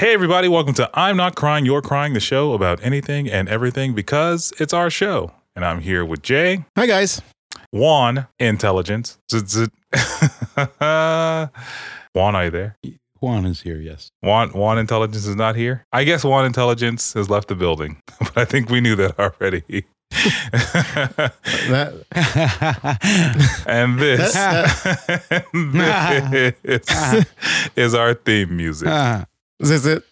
Hey, everybody, welcome to I'm Not Crying, You're Crying, the show about anything and everything because it's our show. And I'm here with Jay, Hi, guys. Juan, Intelligence. Z- z- Juan, are you there? Juan is here, yes. Juan, Juan Intelligence is not here. I guess Juan Intelligence has left the building, but I think we knew that already. That, and this, That's- this is our theme music. Ah. Is it?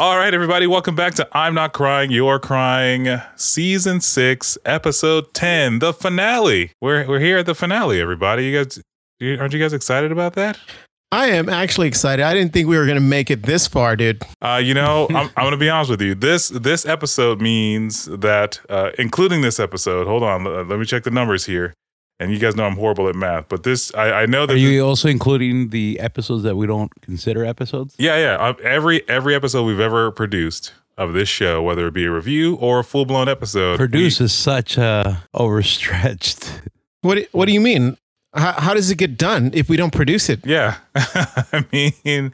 All right, everybody, welcome back to I'm Not Crying, You're Crying, Season 6, Episode 10, the finale. We're, we're here at the finale, everybody. You guys, aren't you guys excited about that? I am actually excited. I didn't think we were going to make it this far, dude. Uh, you know, I'm, I'm going to be honest with you. This this episode means that, uh, including this episode, hold on, let, let me check the numbers here. And you guys know I'm horrible at math, but this, I, I know that. Are you also including the episodes that we don't consider episodes? yeah, yeah. uh, Every every episode we've ever produced of this show, whether it be a review or a full blown episode, Produce is such a overstretched. What What do you mean? How, how does it get done if we don't produce it? Yeah, I mean,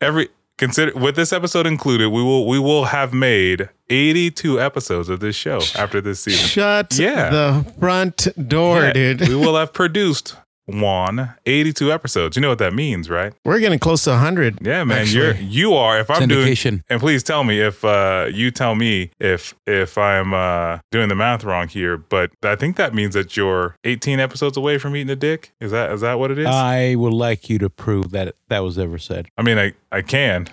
every consider with this episode included, we will we will have made 82 episodes of this show after this season. Shut Yeah. the front door, Yeah, dude. we will have produced one 82 episodes. You know what that means, right? We're getting close to 100. Yeah, man. Actually. You're you are. If I'm doing Syndication. and please tell me if uh, you tell me if if I'm uh, doing the math wrong here, but I think that means that you're 18 episodes away from eating a dick. Is that is that what it is? I would like you to prove that that was ever said. I mean, I I can.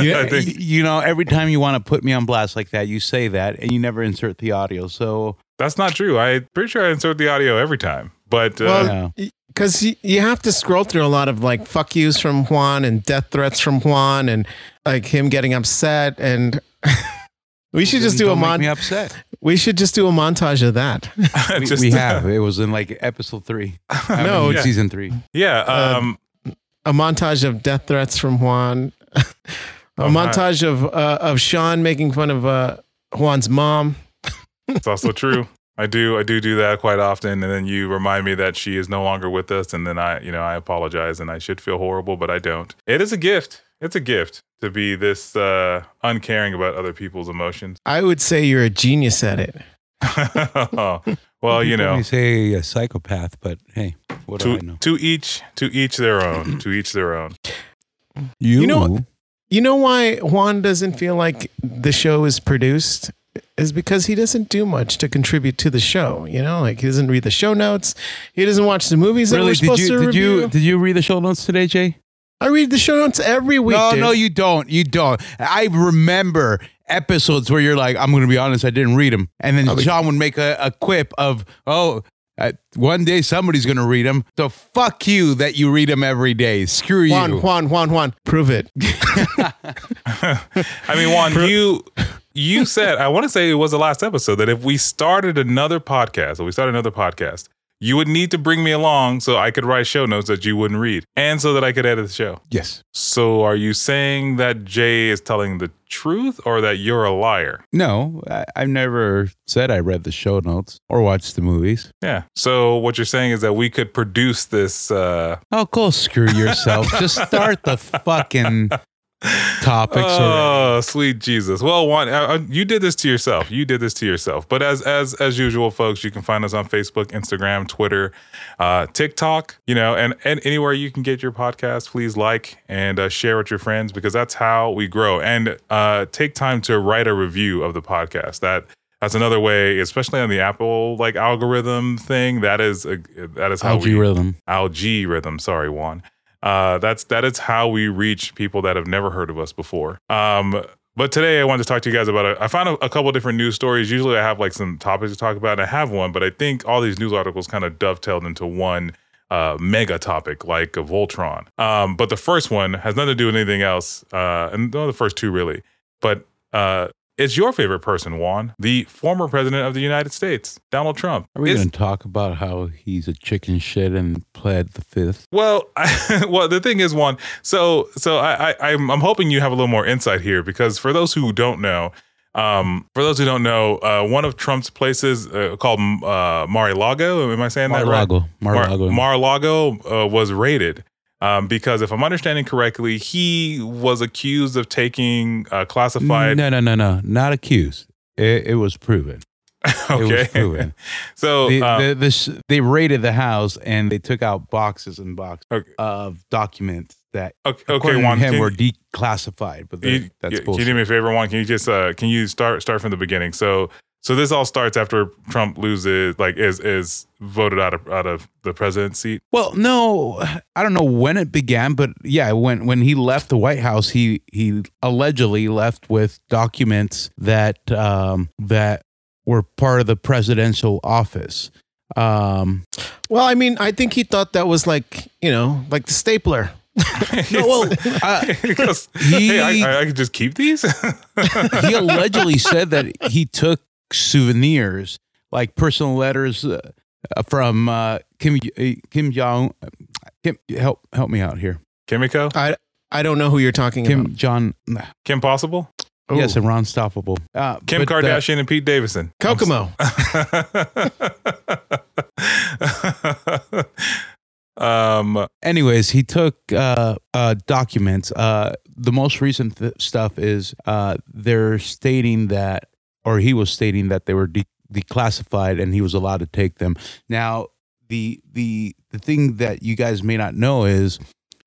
You, I think you know, every time you want to put me on blast like that, you say that and you never insert the audio. So that's not true. I'm pretty sure I insert the audio every time, but uh, Well, Yeah. because you, you have to scroll through a lot of like fuck yous from Juan and death threats from Juan and like him getting upset. And we should just do a don't mon- upset. We should just do a montage of that. We, just, we have. It was in like episode three. No, mean, yeah. season three. yeah. Uh, Um, a montage of death threats from Juan, a Oh, my. montage of uh, of Sean making fun of uh, Juan's mom. It's also true. I do I do do that quite often and then you remind me that she is no longer with us and then I you know I apologize and I should feel horrible but I don't. It is a gift. It's a gift to be this uh uncaring about other people's emotions. I would say you're a genius at it. well, you know, You say a psychopath, but hey, what do I know? to each to each their own. to each their own. You, know- You know why Juan doesn't feel like the show is produced? Is because he doesn't do much to contribute to the show. You know, like he doesn't read the show notes. He doesn't watch the movies that we're really? supposed Did to you did review. you did you read the show notes today, Jay? I read the show notes every week. no, dude. no, you don't. You don't. I remember episodes where you're like, I'm going to be honest, I didn't read them, and then John would make a, a quip of, oh. Uh, one day somebody's gonna read them. So fuck you that you read them every day. Screw Juan, you. Juan, Juan, Juan, prove it. I mean, Juan, you you said I want to say it was the last episode that if we started another podcast, or we started another podcast, you would need to bring me along so I could write show notes that you wouldn't read, and so that I could edit the show. Yes. So, are you saying that Jay is telling the truth, or that you're a liar? No, I, I've never said I read the show notes or watched the movies. Yeah. So, what you're saying is that we could produce this. Uh, Oh, go screw yourself. Just start the fucking topics. oh, sweet Jesus! Well, Juan, uh, you did this to yourself. You did this to yourself. But as as as usual, folks, you can find us on Facebook, Instagram, Twitter, uh, TikTok. You know, and and anywhere you can get your podcast, please like and uh, share with your friends because that's how we grow. And uh, take time to write a review of the podcast. That that's another way, especially on the Apple like algorithm thing. That is a, that is how Algae we rhythm. algae rhythm. Sorry, Juan. Uh, that's that is how we reach people that have never heard of us before. Um, but today I wanted to talk to you guys about. A, I found a, a couple different news stories. Usually I have like some topics to talk about. And I have one, but I think all these news articles kind of dovetailed into one uh, mega topic like a Voltron. Um, but the first one has nothing to do with anything else, uh, and well, the first two really. But uh, it's your favorite person, Juan, the former president of the United States, Donald Trump. Are we going to talk about how he's a chicken shit and pled the fifth? Well, I, well, the thing is, Juan. So, so I, I, I'm, I'm hoping you have a little more insight here because for those who don't know, um, for those who don't know, uh, one of Trump's places uh, called uh, Mar-a-Lago. Am I saying that right? Mar-a-Lago. Mar-a-Lago. Mar- Mar-a-Lago uh, was raided. Um, because if I'm understanding correctly, he was accused of taking uh, classified. No, no, no, no. Not accused. It, it was proven. It was okay. proven. so, the, um, the, this, they raided the house and they took out boxes and boxes Okay. of documents that, okay, okay, Juan, him, were declassified. But you, that's you- can you do me a favor, Juan? Can you just uh, can you start start from the beginning? So so this all starts after Trump loses, like is is voted out of out of the president's seat. Well, no, I don't know when it began, but yeah, when when he left the White House, he he allegedly left with documents that um, that were part of the presidential office. Um, Well, I mean, I think he thought that was like, you know, like the stapler. no, well, uh, he goes, He- hey, I, I can just keep these. he allegedly said that he took souvenirs like personal letters uh, from uh, Kim uh, Kim Jong. Kim, help help me out here. Kimiko, I I don't know who you're talking about. Kim about. John. Kim Possible, Oh, Yes, and Ron Stoppable. Uh, Kim but, uh, Kardashian, and Pete Davidson. Kokomo. um, anyways, he took uh, uh, documents. Uh, the most recent th- stuff is uh, they're stating that, or he was stating that they were de- declassified, and he was allowed to take them. Now, the the the thing that you guys may not know is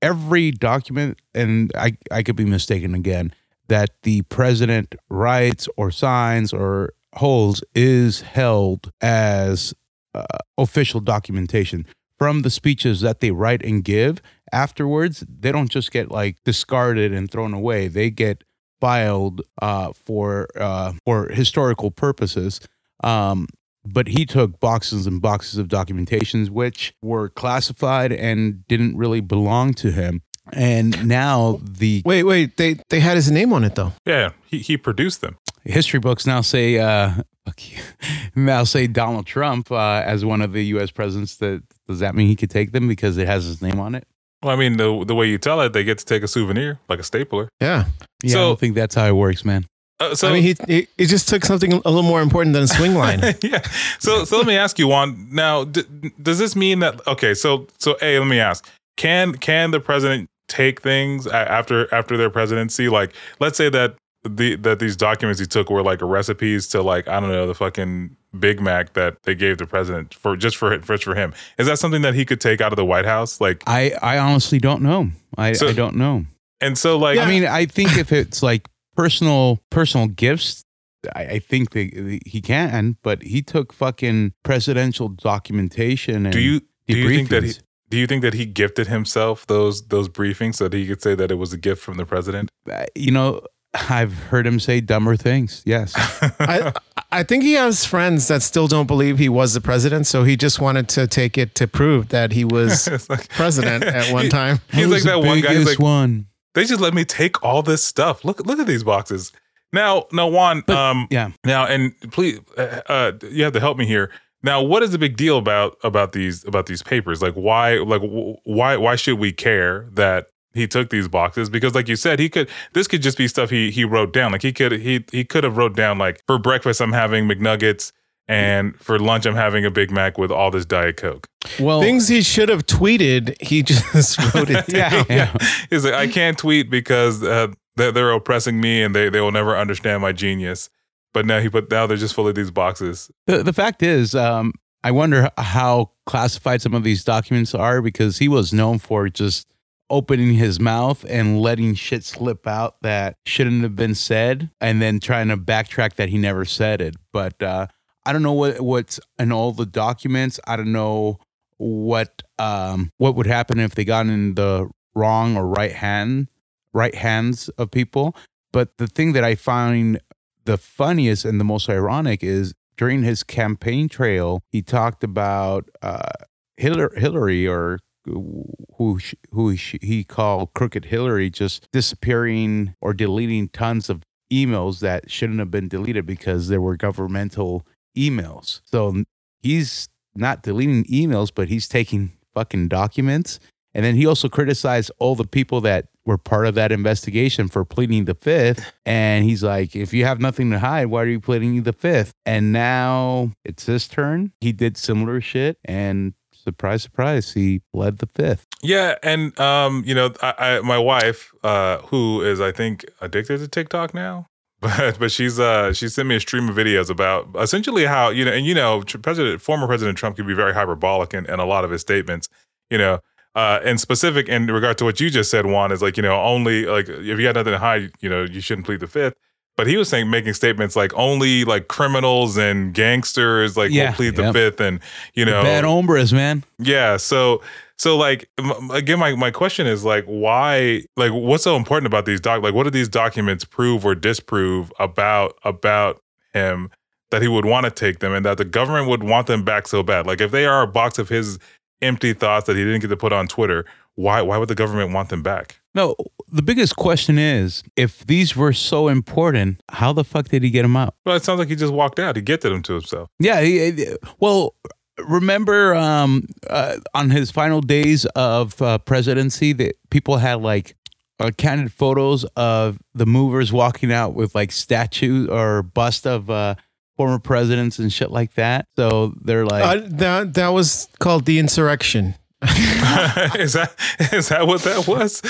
every document, and I I could be mistaken again, that the president writes or signs or holds is held as uh, official documentation from the speeches that they write and give afterwards they don't just get like discarded and thrown away they get filed uh, for uh, for historical purposes um, but he took boxes and boxes of documentations which were classified and didn't really belong to him and now the Wait, wait. They they had his name on it though. yeah, he he produced them. history books now say uh now say Donald Trump uh, as one of the U.S. presidents. That does that mean he could take them because it has his name on it? Well, I mean, the the way you tell it, they get to take a souvenir, like a stapler. Yeah. Yeah, I don't think that's how it works, man. Uh, so I mean, he, he he just took something a little more important than a swing line. yeah. So so let me ask you, Juan. Now, d- does this mean that okay? So so a let me ask: Can can the president take things after after their presidency? Like, let's say that the that these documents he took were like recipes to like I don't know the fucking Big Mac that they gave the president for just for just for him. Is that something that he could take out of the White House? Like, I I honestly don't know. I So- I don't know. and so like I mean, I think if it's like personal personal gifts. I, I think that he can, but he took fucking presidential documentation. And do you do you think that he, do you think that he gifted himself those those briefings so that he could say that it was a gift from the president? Uh, you know, I've heard him say dumber things. Yes. I I think he has friends that still don't believe he was the president, so he just wanted to take it to prove that he was like- president at one time. He's like that one guy. He's biggest like, one. they just let me take all this stuff. Look, look at these boxes. Now, now, Juan. But- um, Yeah. now, and please, uh, uh, you have to help me here. Now, what is the big deal about about these about these papers? Like, why, like, why, why should we care that he took these boxes? Because, like you said, he could. This could just be stuff he he wrote down. Like he could he he could have wrote down like for breakfast I'm having McNuggets. And for lunch, I'm having a Big Mac with all this Diet Coke. Well, Things he should have tweeted, he just wrote it down. yeah. He's like, I can't tweet because uh, they're, they're oppressing me and they, they will never understand my genius. But now he put now they're just full of these boxes. The, the fact is, um, I wonder how classified some of these documents are because he was known for just opening his mouth and letting shit slip out that shouldn't have been said and then trying to backtrack that he never said it. But uh, I don't know what what's in all the documents. I don't know what um, what would happen if they got in the wrong or right hand right hands of people. But the thing that I find the funniest and the most ironic is during his campaign trail, he talked about uh, Hillary, Hillary or who who he called crooked Hillary just disappearing or deleting tons of emails that shouldn't have been deleted because there were governmental emails. So he's not deleting emails, but he's taking fucking documents. And then he also criticized all the people that were part of that investigation for pleading the fifth. And he's like, if you have nothing to hide, why are you pleading the fifth? And now it's his turn. He did similar shit. And surprise, surprise, he pled the fifth. Yeah, and um, you know, I, I my wife, uh, who is I think addicted to TikTok now, but but she's uh she sent me a stream of videos about essentially how you know and you know President former President Trump could be very hyperbolic in, in a lot of his statements, you know. Uh, and specific in regard to what you just said, Juan, is like, you know, only like if you got nothing to hide, you know, you shouldn't plead the fifth. But he was saying making statements like only like criminals and gangsters like Yeah, will plead the fifth, and you know, Bad hombres, man. yeah. So so like m- again, my my question is like why like what's so important about these doc like what do these documents prove or disprove about about him that he would want to take them and that the government would want them back so bad? Like if they are a box of his empty thoughts that he didn't get to put on Twitter, why why would the government want them back? No, the biggest question is if these were so important, how the fuck did he get them out? Well, it sounds like he just walked out. He gifted them to himself. Yeah. he- he- well, remember um, uh, on his final days of uh, presidency that people had like uh, candid photos of the movers walking out with like statue or bust of uh, former presidents and shit like that. So they're like, Uh, that that was called the insurrection. is that is that what that was?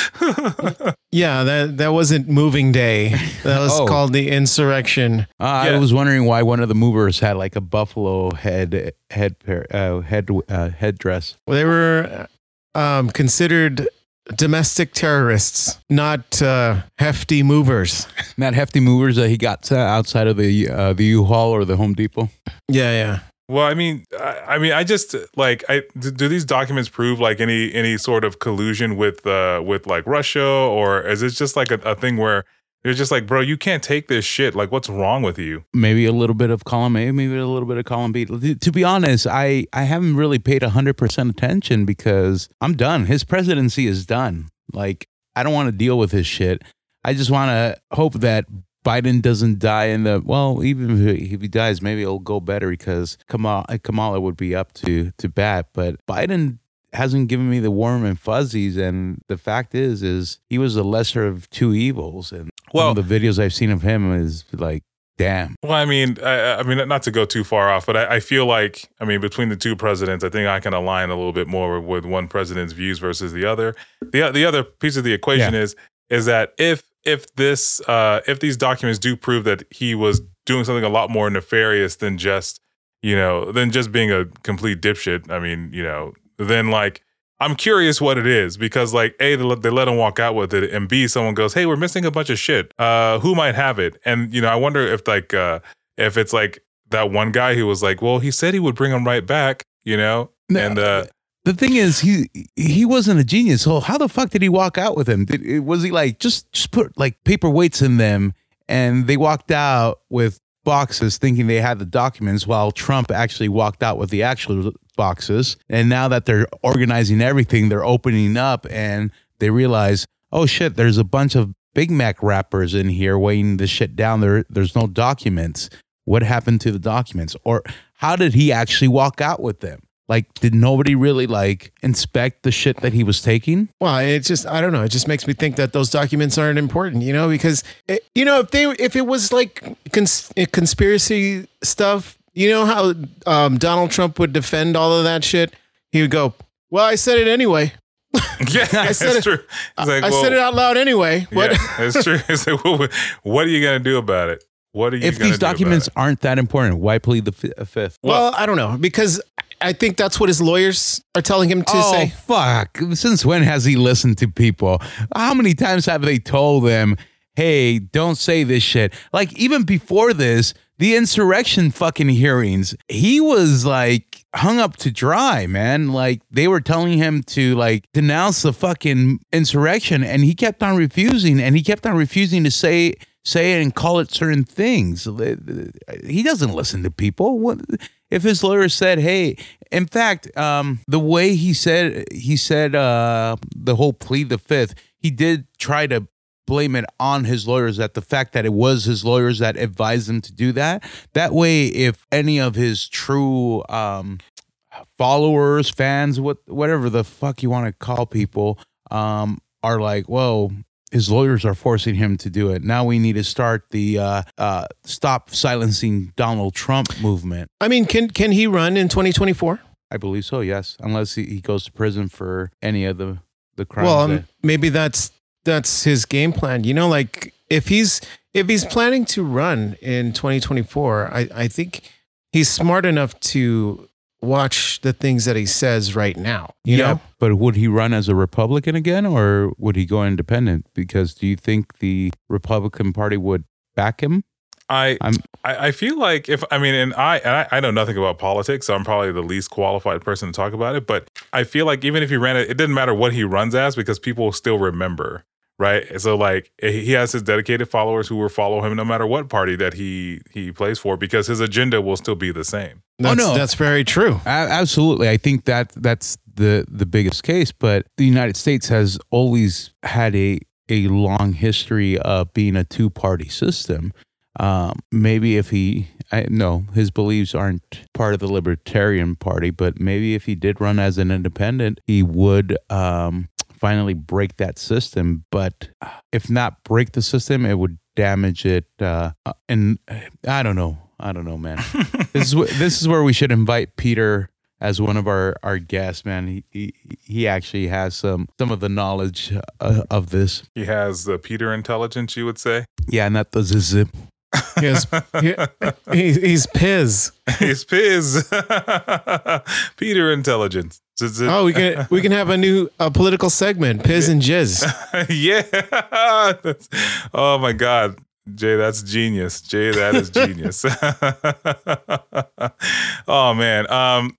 Yeah, that that wasn't moving day. That was Oh. called the insurrection. Uh, I was wondering why one of the movers had like a buffalo head head pair, uh, head uh, headdress. They were um, considered domestic terrorists, not uh, hefty movers. Not hefty movers that he got uh, outside of the uh, the U-Haul or the Home Depot. Yeah, yeah. Well, I mean, I, I mean, I just like, I do, these documents prove like any any sort of collusion with uh with like Russia, or is it just like a, a thing where you're just like, bro, you can't take this shit. Like, what's wrong with you? Maybe a little bit of column A, maybe a little bit of column B. To to be honest, I I haven't really paid hundred percent attention because I'm done. His presidency is done. Like I don't want to deal with his shit. I just want to hope that Biden doesn't die in the well. Even if he, if he dies, maybe it'll go better because Kamala Kamala would be up to to bat. But Biden hasn't given me the warm and fuzzies. And the fact is, is he was the lesser of two evils. And Well- the videos I've seen of him is like, damn. Well, I mean, I, I mean, not to go too far off, but I, I feel like, I mean, between the two presidents, I think I can align a little bit more with one president's views versus the other. the The other piece of the equation Yeah. is is that if if this uh, if these documents do prove that he was doing something a lot more nefarious than just you know than just being a complete dipshit, I mean, you know, then like. I'm curious what it is because, like, a they let, they let him walk out with it, and b someone goes, "Hey, we're missing a bunch of shit. Uh, who might have it?" And you know, I wonder if like uh, if it's like that one guy who was like, well, he said he would bring him right back, you know, No, and uh, The thing is, he he wasn't a genius. So how the fuck did he walk out with him? Did, was he like just just put like paperweights in them, and they walked out with boxes thinking they had the documents, while Trump actually walked out with the actual boxes. And now that they're organizing everything, they're opening up, and they realize, oh shit, there's a bunch of Big Mac wrappers in here weighing this shit down. There, there's no documents. What happened to the documents? Or how did he actually walk out with them? Like, did nobody really like inspect the shit that he was taking? Well, it just I don't know. It just makes me think that those documents aren't important, you know, because it, you know if they if it was like cons- conspiracy stuff, you know how um, Donald Trump would defend all of that shit. He would go, "Well, I said it anyway. yeah, that's said it- true. It's like, I well, said it out loud anyway." What? Yeah, that's true. It's like, what, what are you gonna do about it? What are you? If these do documents aren't that important, why plead the fi- uh, fifth? Well, I don't know because I think that's what his lawyers are telling him to oh say. fuck! Since when has he listened to people? How many times have they told him, "Hey, don't say this shit"? Like even before this, the insurrection fucking hearings, he was like hung up to dry, man. Like they were telling him to like denounce the fucking insurrection, and he kept on refusing, and he kept on refusing to say say it and call it certain things. He doesn't listen to people. What if his lawyer said, "Hey"? In fact, um, the way he said he said uh, the whole plead the fifth, he did try to blame it on his lawyers that the fact that it was his lawyers that advised him to do that that way if any of his true um followers fans what whatever the fuck you want to call people um are like whoa his lawyers are forcing him to do it now we need to start the uh uh stop silencing donald trump movement I mean, can can he run in 2024? i believe so yes unless he, he goes to prison for any of the the crimes Well, that- um, maybe that's that's his game plan. You know, like if he's if he's planning to run in 2024, I I think he's smart enough to watch the things that he says right now. You yeah, know, but would he run as a Republican again, or would he go independent? Because do you think the Republican Party would back him? I, I'm- I I feel like if I mean, and I and I, I know nothing about politics, so I'm probably the least qualified person to talk about it. But I feel like even if he ran it, it didn't matter what he runs as because people will still remember, right? So like he has his dedicated followers who will follow him no matter what party that he he plays for because his agenda will still be the same. that's, no. that's very true. A- absolutely, I think that that's the the biggest case. But the United States has always had a a long history of being a two party system. Um, maybe if he, I no, his beliefs aren't part of the Libertarian Party, but maybe if he did run as an independent, he would um, finally break that system. But if not break the system, it would damage it. Uh, and I don't know. I don't know, man. this is wh- this is where we should invite Peter as one of our our guests, man. He he, he actually has some some of the knowledge uh, of this. He has the Peter intelligence, you would say. Yeah, and that does his zip. He has, he, he- he's Piz. He's Piz. Peter intelligence. Z- z- Oh, we can we can have a new uh, political segment, Piz and Jizz. yeah. That's- oh my God. Jay, that's genius. Jay, that is genius. oh man. Um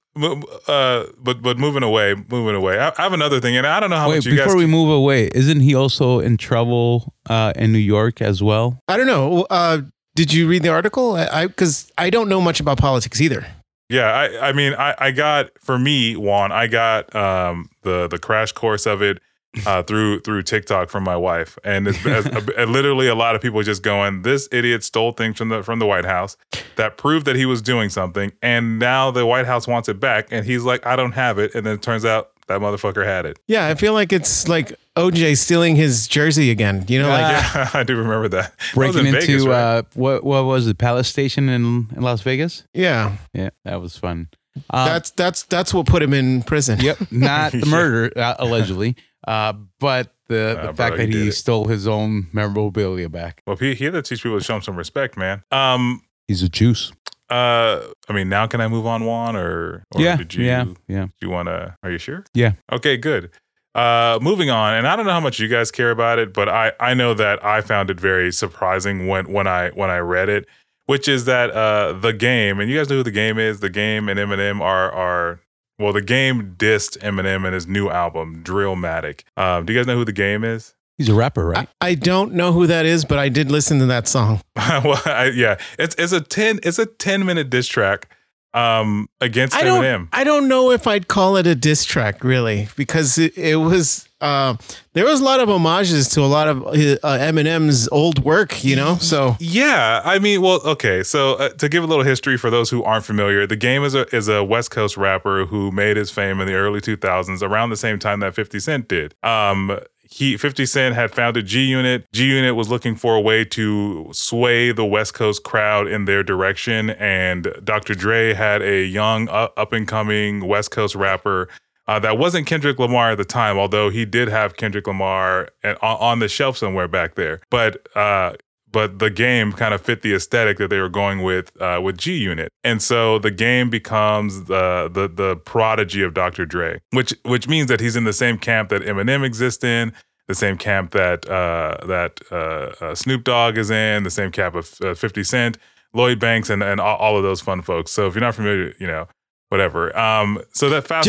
uh but but moving away, moving away. I, I have another thing, and I don't know how Wait, much you before guys we move away, isn't he also in trouble uh, in New York as well? I don't know. Uh, did you read the article? I because I, don't know much about politics either. Yeah, I, I mean, I, I got for me, Juan, I got um, the the crash course of it uh, through through TikTok from my wife, and it's as, uh, literally a lot of people just going, "This idiot stole things from the from the White House that proved that he was doing something, and now the White House wants it back." And he's like, "I don't have it," and then it turns out that motherfucker had it. Yeah, I feel like it's like OJ stealing his jersey again. You know, like Yeah, I do remember that. That Breaking in into Vegas, right? uh, what what was it, Palace Station in, in Las Vegas? yeah, Yeah, that was fun. Um, that's that's that's what put him in prison. Yep, not the murder uh, allegedly, uh, but the, Nah, the bro, fact he that did he stole his own memorabilia back. well, he, he had to teach people to show him some respect, man. Um, He's a juice. Uh, I mean, now can I move on, Juan, or, or yeah, did you? yeah, yeah. Do you want to? Are you sure? Yeah. Okay, good. Uh, moving on, and I don't know how much you guys care about it, but I I know that I found it very surprising when when I when I read it, which is that uh the game, and you guys know who the game is. The game and Eminem are are well, the game dissed Eminem and his new album Drillmatic. Um, do you guys know who the game is? He's a rapper, right? I, I don't know who that is, but I did listen to that song. well, I, yeah, it's it's a ten it's a ten minute diss track um against I don't. Eminem. I don't know if I'd call it a diss track, really, because it, it was. Uh, there was a lot of homages to a lot of uh, Eminem's old work. You know, so Yeah, I mean, well, okay. So uh, to give a little history for those who aren't familiar, the game is a is a West Coast rapper who made his fame in the early 2000s, around the same time that 50 Cent did. Um, he 50 Cent had founded G Unit. G Unit was looking for a way to sway the West Coast crowd in their direction, and Dr. Dre had a young, up and coming West Coast rapper. Uh, that wasn't Kendrick Lamar at the time, although he did have Kendrick Lamar on, on the shelf somewhere back there. But uh, but the game kind of fit the aesthetic that they were going with uh, with G Unit, and so the game becomes the the the prodigy of Dr. Dre, which which means that he's in the same camp that Eminem exists in, the same camp that uh, that uh, uh, Snoop Dogg is in, the same camp of uh, Fifty Cent, Lloyd Banks, and and all of those fun folks. So if you're not familiar, you know, whatever. Um, so that fast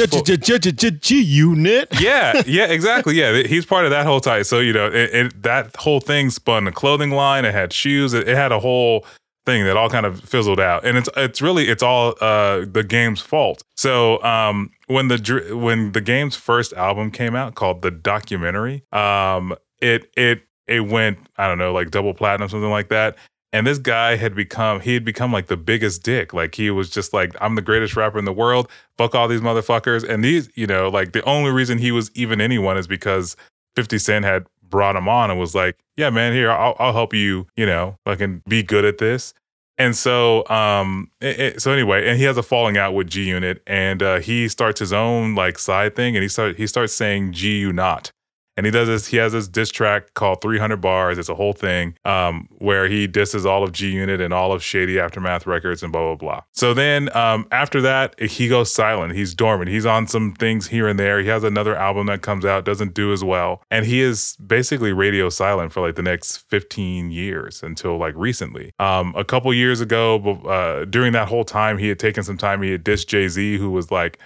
G Unit. yeah, yeah, exactly. Yeah, he's part of that whole tie. So you know, it, it that whole thing spun a clothing line. It had shoes. It, it had a whole thing that all kind of fizzled out. And it's it's really it's all uh, the game's fault. So um, when the when the game's first album came out called the documentary, um, it it it went I don't know like double platinum something like that. And this guy had become he had become like the biggest dick. Like he was just like I'm the greatest rapper in the world. Fuck all these motherfuckers. And these you know like the only reason he was even anyone is because 50 Cent had brought him on and was like, yeah man here I'll, I'll help you you know fucking be good at this. And so, um, it, it- so anyway, and he has a falling out with G Unit, and uh, he starts his own like side thing, and he start he starts saying G U not, and he does this. He has this diss track called 300 Bars. It's a whole thing um, where he disses all of G Unit and all of Shady Aftermath Records and blah blah blah. So then um, after that, he goes silent. He's dormant. He's on some things here and there. He has another album that comes out, doesn't do as well, and he is basically radio silent for like the next 15 years until like recently. Um, a couple years ago, uh, during that whole time, he had taken some time. He had dissed Jay Z, who was like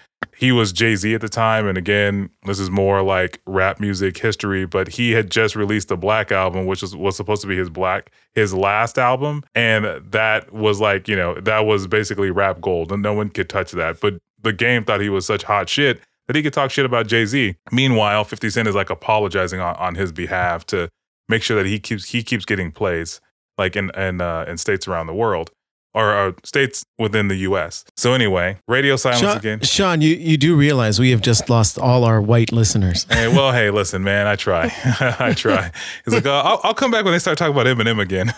he was Jay Z at the time. And again, this is more like rap music history, but he had just released the Black album, which was, was supposed to be his Black, his last album. And that was like, you know, that was basically rap gold and no one could touch that. But the game thought he was such hot shit that he could talk shit about Jay Z. Meanwhile, 50 Cent is like apologizing on, on his behalf to make sure that he keeps, he keeps getting plays like in, in, uh, in states around the world. Or uh, states within the U.S. So anyway, radio silence Sean, again. Sean, you, you do realize we have just lost all our white listeners. Hey, well, hey, listen, man, I try. I try. He's like, oh, I'll, I'll come back when they start talking about Eminem again.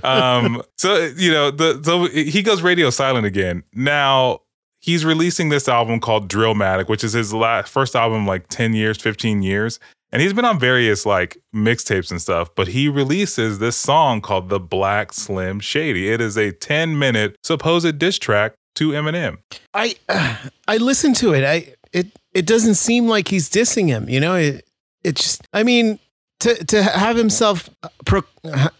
um, so, you know, the so he goes radio silent again. Now, he's releasing this album called Drillmatic, which is his last first album, like 10 years, 15 years. And he's been on various like mixtapes and stuff, but he releases this song called The Black Slim Shady. It is a 10 minute supposed diss track to Eminem. I I listened to it. I it it doesn't seem like he's dissing him. You know, it it just. I mean, to to have himself pro,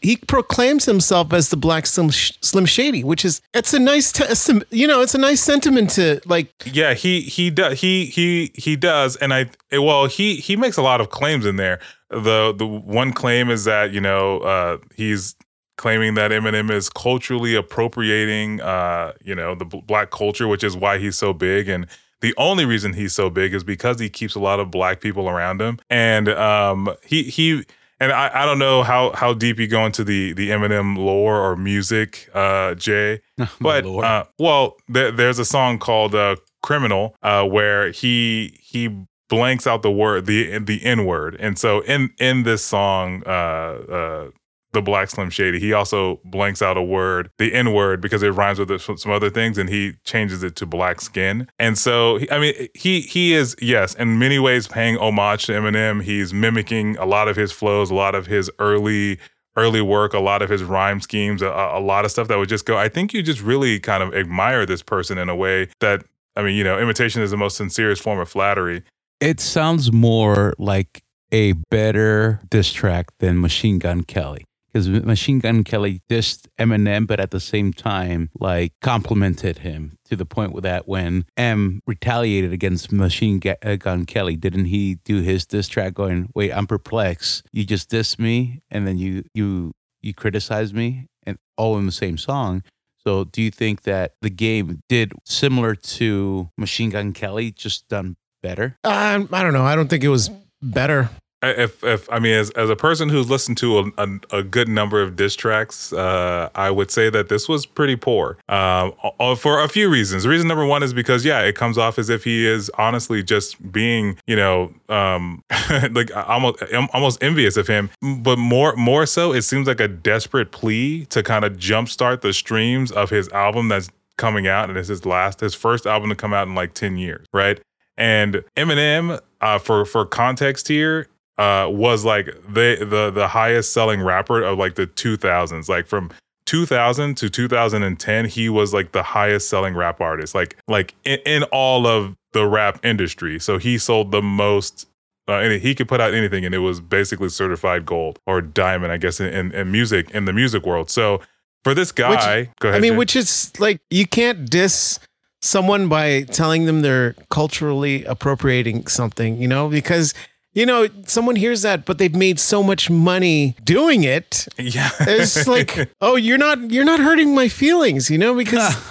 he proclaims himself as the Black Slim, Slim Shady, which is it's a nice te- you know it's a nice sentiment to like. Yeah, he he does he he he does, and I well he he makes a lot of claims in there. The the one claim is that you know uh, he's claiming that Eminem is culturally appropriating uh, you know the black culture, which is why he's so big and. The only reason he's so big is because he keeps a lot of black people around him, and um, he he and I, I don't know how how deep you go into the the Eminem lore or music, uh, Jay, but uh, well, there, there's a song called uh, "Criminal" uh, where he he blanks out the word the the N word, and so in in this song, uh, uh, the Black Slim Shady, he also blanks out a word, the N word, because it rhymes with some other things, and he changes it to black skin. And so, I mean, he he is yes, in many ways paying homage to Eminem. He's mimicking a lot of his flows, a lot of his early early work, a lot of his rhyme schemes, a, a lot of stuff that would just go. I think you just really kind of admire this person in a way that. I mean, you know, imitation is the most sincerest form of flattery. It sounds more like a better diss track than Machine Gun Kelly. Because Machine Gun Kelly dissed Eminem, but at the same time, like complimented him to the point with that when M retaliated against Machine uh, Gun Kelly, didn't he do his diss track going, "Wait, I'm perplexed. You just dissed me, and then you you you criticize me, and all in the same song." So, do you think that the game did similar to Machine Gun Kelly, just done better? Um, I don't know. I don't think it was better. If if I mean as as a person who's listened to a, a, a good number of diss tracks, uh, I would say that this was pretty poor. Um, for a few reasons. Reason number one is because yeah, it comes off as if he is honestly just being you know um, like almost almost envious of him. But more more so, it seems like a desperate plea to kind of jumpstart the streams of his album that's coming out, and it's his last his first album to come out in like ten years, right? And Eminem, uh, for for context here, uh, was like the the the highest selling rapper of like the 2000s. Like from 2000 to 2010, he was like the highest selling rap artist. Like like in, in all of the rap industry. So he sold the most. Uh, and he could put out anything, and it was basically certified gold or diamond, I guess, in, in, in music in the music world. So for this guy, which, go ahead. I mean, Jay. which is like you can't diss someone by telling them they're culturally appropriating something, you know, because you know someone hears that, but they've made so much money doing it. yeah, It's like, oh, you're not you're not hurting my feelings, you know, because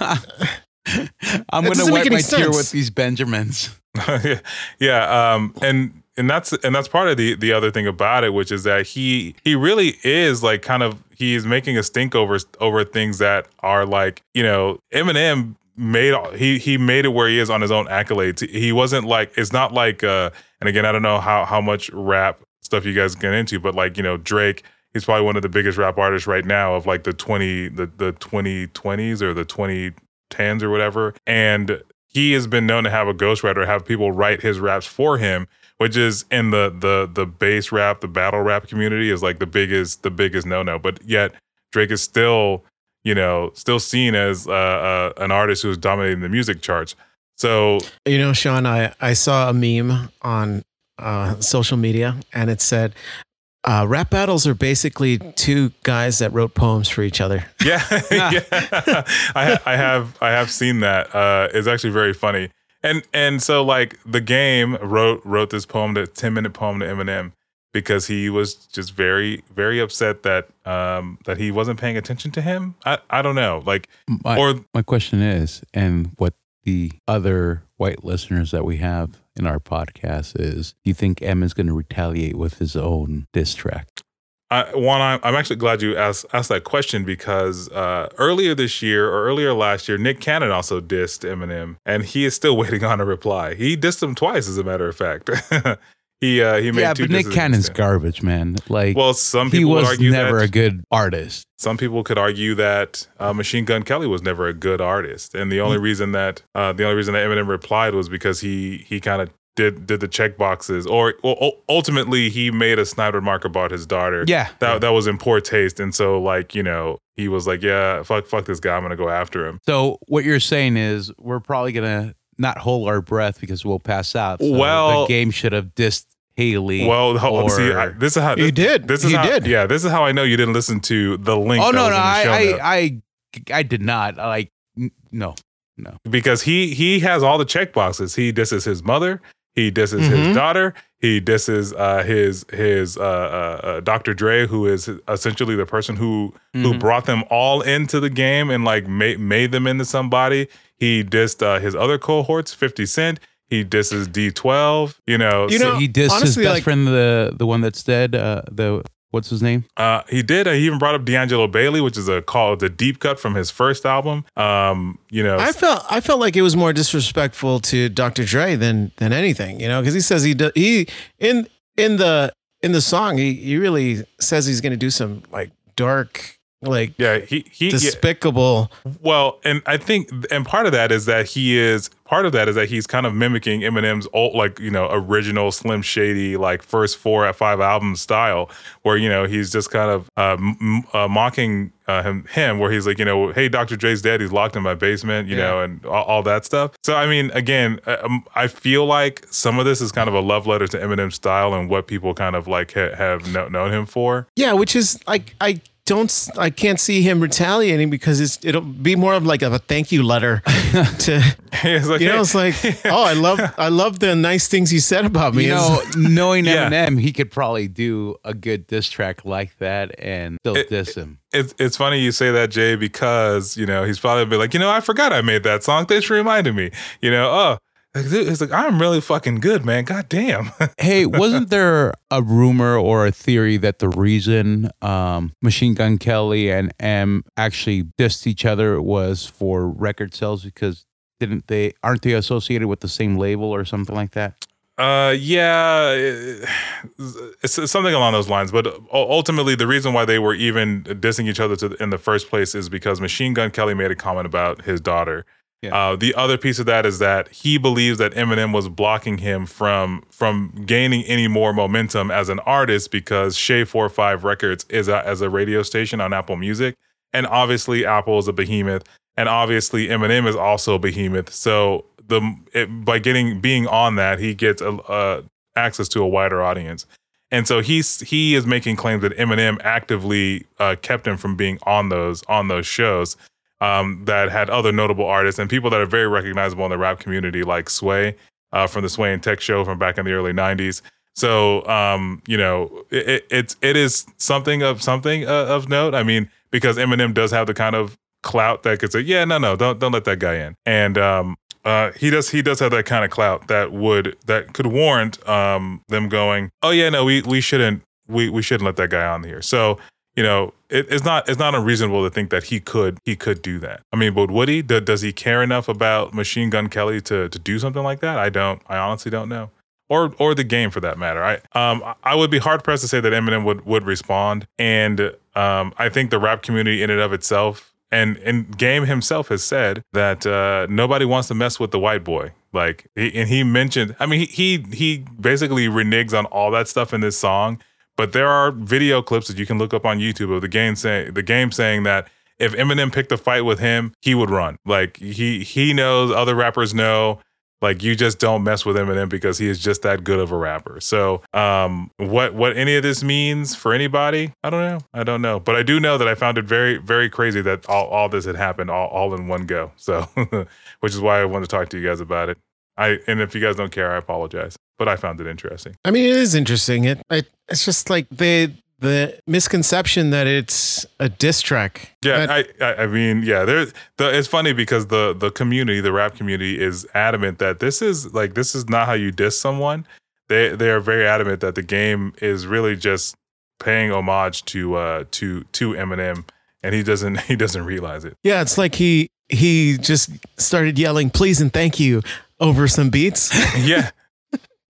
I'm going to wipe any my tear with these Benjamins. yeah, yeah. Um, and and that's and that's part of the the other thing about it, which is that he he really is like kind of he's making a stink over over things that are like you know Eminem made he he made it where he is on his own accolades. He wasn't like it's not like uh and again I don't know how how much rap stuff you guys get into, but like you know Drake. He's probably one of the biggest rap artists right now of like the twenty the the twenty twenties or the twenty tens or whatever. And he has been known to have a ghostwriter, have people write his raps for him, which is in the the the bass rap, the battle rap community is like the biggest the biggest no no. But yet Drake is still you know still seen as uh, uh, an artist who's dominating the music charts. So you know, Sean, I I saw a meme on uh, social media, and it said, uh, rap battles are basically two guys that wrote poems for each other. Yeah, yeah. I, I have I have seen that. Uh, it's actually very funny. And and so like the game wrote wrote this poem, the ten minute poem to Eminem, because he was just very very upset that um that he wasn't paying attention to him. I I don't know like My, or my question is, and what the other white listeners that we have in our podcast is, do you think M is going to retaliate with his own diss track? I, one, I'm, I'm actually glad you asked asked that question because uh, earlier this year or earlier last year, Nick Cannon also dissed Eminem, and he is still waiting on a reply. He dissed him twice, as a matter of fact. he uh, he made yeah, two but Nick Cannon's garbage, man. Like, Well, some he people would was argue never that a good artist. some people could argue that uh, Machine Gun Kelly was never a good artist, and the only Mm. reason that uh, the only reason that Eminem replied was because he he kind of did did the check boxes, or well, ultimately he made a snide remark about his daughter. Yeah, that that was in poor taste, and so like you know he was like, yeah, fuck fuck this guy, I'm gonna go after him. So what you're saying is we're probably gonna not hold our breath because we'll pass out. So Well- the game should have dissed Hailie. Well, ho- or, see, I, this is how You did. This is You how, did. Yeah, this is how I know you didn't listen to the link. oh no, no, in the show I. I, I, I did not. Like, no, no. because he he has all the check boxes. He disses his mother. He disses his Mhm. daughter. He disses uh, his his uh, uh, uh, Dr. Dre, who is essentially the person who who Mhm. brought them all into the game and like made made them into somebody. He dissed uh, his other cohorts, Fifty Cent. He disses D12. You know, You so- know, he dissed honestly, his best like- friend, the the one that's dead. Uh, the what's his name? Uh, he did. Uh, he even brought up D'Angelo Bailey, which is a call the deep cut from his first album. Um, you know, I felt I felt like it was more disrespectful to Dr. Dre than than anything, you know, because he says he do, he in in the in the song he he really says he's going to do some like dark like yeah, he he yeah, despicable. well, and I think, and part of that is that he is part of that is that he's kind of mimicking Eminem's old, like you know, original Slim Shady, like first four at five album style, where you know he's just kind of uh, m- uh, mocking uh, him, him, where he's like, you know, hey, Dr. Dre's dead, he's locked in my basement, you know, and all, all that stuff. So I mean, again, uh, um, I feel like some of this is kind of a love letter to Eminem's style and what people kind of like ha- have kno- known him for. Yeah, which is like I don't s- I can't see him retaliating because it's it'll be more of like a thank you letter to like, you know it's like oh I love I love the nice things you said about me. You know, knowing Yeah. Eminem, he could probably do a good diss track like that and still It- diss him. it's it's funny you say that, Jay, because you know he's probably be like, you know, I forgot I made that song. Thanks for reminding me. You know, oh, it's like I'm really fucking good, man. God damn. Hey, wasn't there a rumor or a theory that the reason um, Machine Gun Kelly and M actually dissed each other was for record sales because didn't they aren't they associated with the same label or something like that? Uh, yeah, it- it's, it's something along those lines. But ultimately, the reason why they were even dissing each other to, in the first place is because Machine Gun Kelly made a comment about his daughter. Yeah. Uh, the other piece of that is that he believes that Eminem was blocking him from from gaining any more momentum as an artist because Shade Four Five Records is a, as a radio station on Apple Music, and obviously Apple is a behemoth, and obviously Eminem is also a behemoth. So the it, by getting being on that, he gets a, uh, access to a wider audience. And so he's he is making claims that Eminem actively uh, kept him from being on those on those shows um, that had other notable artists and people that are very recognizable in the rap community, like Sway uh, from the Sway and Tech Show from back in the early '90s. So um, you know, it, it, it's it is something of something uh, of note. I mean, because Eminem does have the kind of clout that could say, yeah, no, no, don't don't let that guy in. And um, uh, he does he does have that kind of clout that would that could warrant um, them going, oh yeah, no, we we shouldn't we we shouldn't let that guy on here. So you know, it, it's not it's not unreasonable to think that he could he could do that. I mean, but would he? Do, does he care enough about Machine Gun Kelly to to do something like that? I don't. I honestly don't know. Or or the game for that matter. I um I would be hard pressed to say that Eminem would would respond. And um I think the rap community in and of itself and and Game himself has said that uh, nobody wants to mess with the white boy. Like, he, and he mentioned, I mean, he, he he basically reneges on all that stuff in this song. But there are video clips that you can look up on YouTube of the game saying the game saying that if Eminem picked a fight with him, he would run. Like he he knows other rappers know like you just don't mess with Eminem because he is just that good of a rapper. So, um, what what any of this means for anybody, I don't know. I don't know, but I do know that I found it very very crazy that all, all this had happened all, all in one go. So, which is why I wanted to talk to you guys about it. I and if you guys don't care, I apologize, but I found it interesting. I mean, it is interesting. It, it it's just like the the misconception that it's a diss track. Yeah, That- I, I I mean, yeah, there. The it's funny because the the community, the rap community, is adamant that this is like this is not how you diss someone. They they are very adamant that the game is really just paying homage to uh to to Eminem, and he doesn't he doesn't realize it. yeah, it's like he he just started yelling please and thank you over some beats. yeah.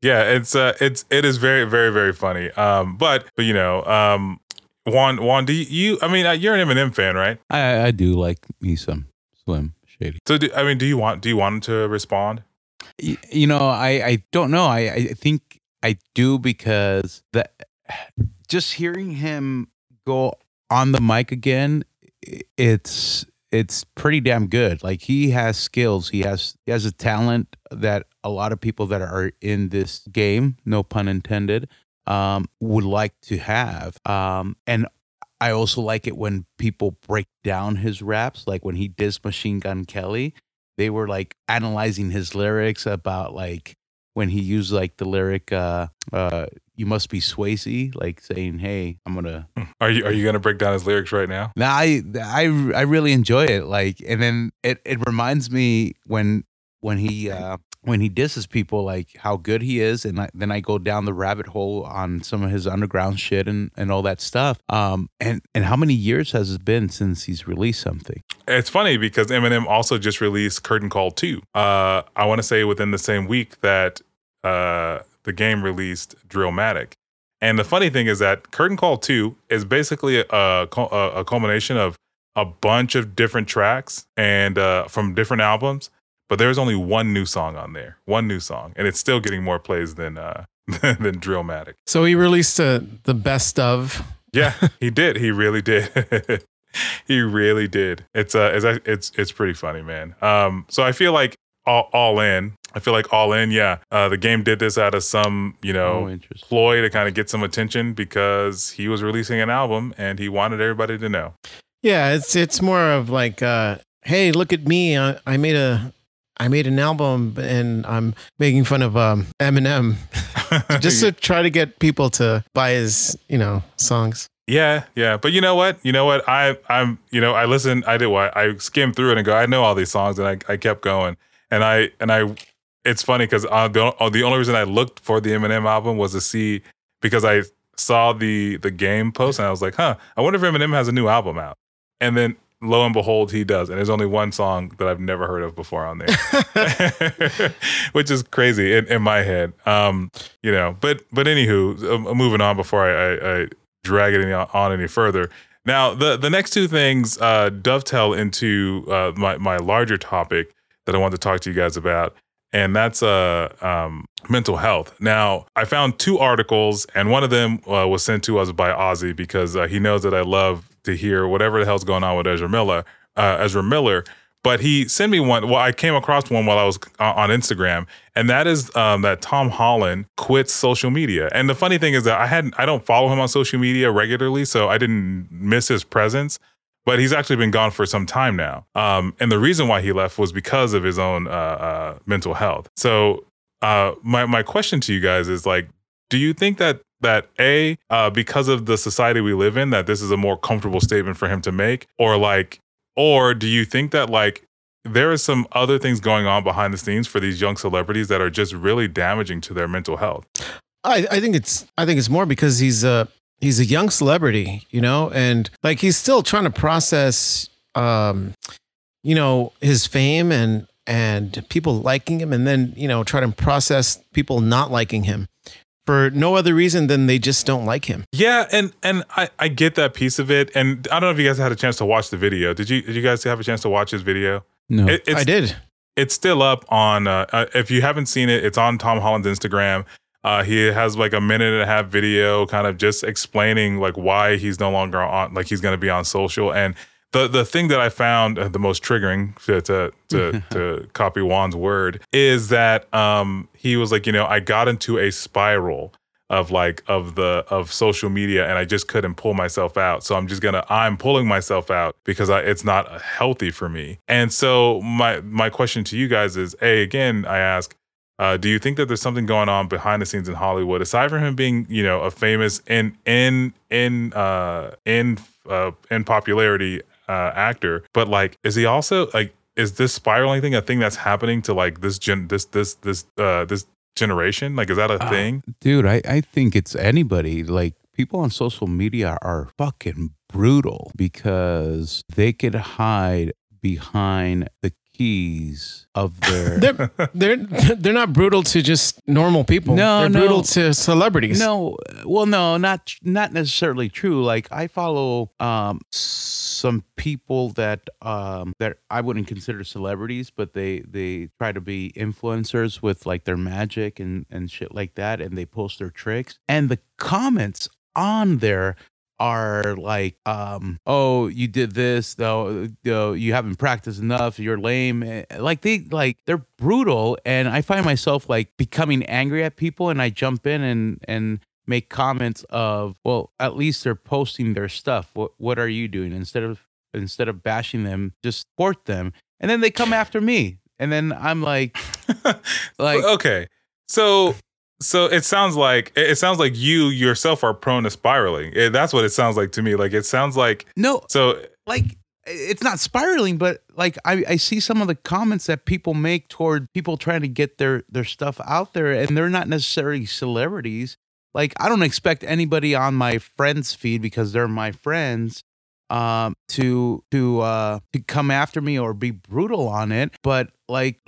Yeah, it's uh it's it is very very very funny. Um but but you know, um Juan Juan do you I mean uh, you're an Eminem fan, right? I I do like me some Slim Shady. So do, I mean do you want do you want him to respond? You know, I I don't know. I I think I do because that just hearing him go on the mic again, it's it's pretty damn good. Like he has skills. He has he has a talent that a lot of people that are in this game, no pun intended, um, would like to have. Um, and I also like it when people break down his raps, like when he dissed Machine Gun Kelly. They were like analyzing his lyrics about like when he used like the lyric uh uh you must be Swayze, like saying, Hey, I'm gonna Are you are you to break down his lyrics right now? now I I I really enjoy it. Like, and then it it reminds me when when he uh when he disses people like how good he is, and I, then I go down the rabbit hole on some of his underground shit and and all that stuff. Um, and and how many years has it been since he's released something? It's funny because Eminem also just released Curtain Call 2. Uh, I want to say within the same week that uh, the game released Drillmatic. And the funny thing is that Curtain Call 2 is basically a, a, a culmination of a bunch of different tracks and uh, from different albums, but there's only one new song on there, one new song, and it's still getting more plays than uh, than Drillmatic. so he released uh, the best of. Yeah, he did. He really did. he really did. It's uh, it's it's it's pretty funny, man. Um, so I feel like all all in. I feel like all in. Yeah, uh, the game did this out of some you know Oh, ploy to kind of get some attention because he was releasing an album and he wanted everybody to know. Yeah, it's it's more of like, uh, hey, look at me. I, I made a I made an album and I'm making fun of um, Eminem just to try to get people to buy his, you know, songs. Yeah, yeah, but you know what? You know what? I I'm you know I listened. I did what I skimmed through it and go. I know all these songs, and I I kept going, and I and I. It's funny because uh, the uh, the only reason I looked for the Eminem album was to see because I saw the the game post and I was like, huh, I wonder if Eminem has a new album out, and then lo and behold, he does, and there's only one song that I've never heard of before on there, which is crazy in, in my head. Um, you know, but but anywho, uh, moving on before I, I, I drag it any, on any further. Now, the the next two things uh, dovetail into uh, my my larger topic that I want to talk to you guys about, and that's uh um, mental health. Now, I found two articles, and one of them uh, was sent to us by Ozzy because uh, he knows that I love to hear whatever the hell's going on with Ezra Miller. Uh, Ezra Miller. But he sent me one. Well, I came across one while I was uh, on Instagram, and that is um, that Tom Holland quits social media. And the funny thing is that I hadn't, I don't follow him on social media regularly, so I didn't miss his presence. But he's actually been gone for some time now. Um, and the reason why he left was because of his own uh, uh, mental health. So uh, my my question to you guys is like, do you think that that a uh, because of the society we live in that this is a more comfortable statement for him to make, or like, or do you think that like there are some other things going on behind the scenes for these young celebrities that are just really damaging to their mental health. I, I think it's I think it's more because he's a he's a young celebrity, you know, and like he's still trying to process um you know his fame and and people liking him and then you know try to process people not liking him for no other reason than they just don't like him. Yeah, and and I, I get that piece of it. And I don't know if you guys had a chance to watch the video. Did you did you guys have a chance to watch his video? No. It- it's, I did. It's still up on. Uh, uh, if you haven't seen it, it's on Tom Holland's Instagram. Uh, he has like a minute and a half video, kind of just explaining like why he's no longer on, like he's going to be on social. And the the thing that I found uh, the most triggering to to to, to copy Juan's word is that um he was like, you know, I got into a spiral of like of the of social media and I just couldn't pull myself out. So I'm just gonna I'm pulling myself out because I, it's not healthy for me. And so my my question to you guys is, a again I ask, uh, do you think that there's something going on behind the scenes in Hollywood aside from him being you know a famous in in in uh in uh in popularity uh actor, but like is he also like is this spiraling thing a thing that's happening to like this gen this this this uh this generation? Like is that a Uh, thing? Dude, I, I think it's anybody. Like people on social media are fucking brutal because they could hide behind the keys of their They're they're they're not brutal to just normal people. No, they're no. brutal to celebrities. No, well, no, not not necessarily true. Like I follow um some people that um that I wouldn't consider celebrities, but they they try to be influencers with like their magic and and shit like that, and they post their tricks, and the comments on there are like um oh you did this though though you haven't practiced enough you're lame. Eh, like they like they're brutal and i find myself like becoming angry at people and i jump in and and make comments of well at least they're posting their stuff. What what are you doing? Instead of instead of bashing them just support them. And then they come after me. And then i'm like like okay. So so it sounds like it sounds like you yourself are prone to spiraling. Eh, that's what it sounds like to me. Like it sounds like no so like it's not spiraling but like I, I see some of the comments that people make toward people trying to get their their stuff out there and they're not necessarily celebrities. Like i don't expect anybody on my friends feed because they're my friends um to to uh to come after me or be brutal on it but like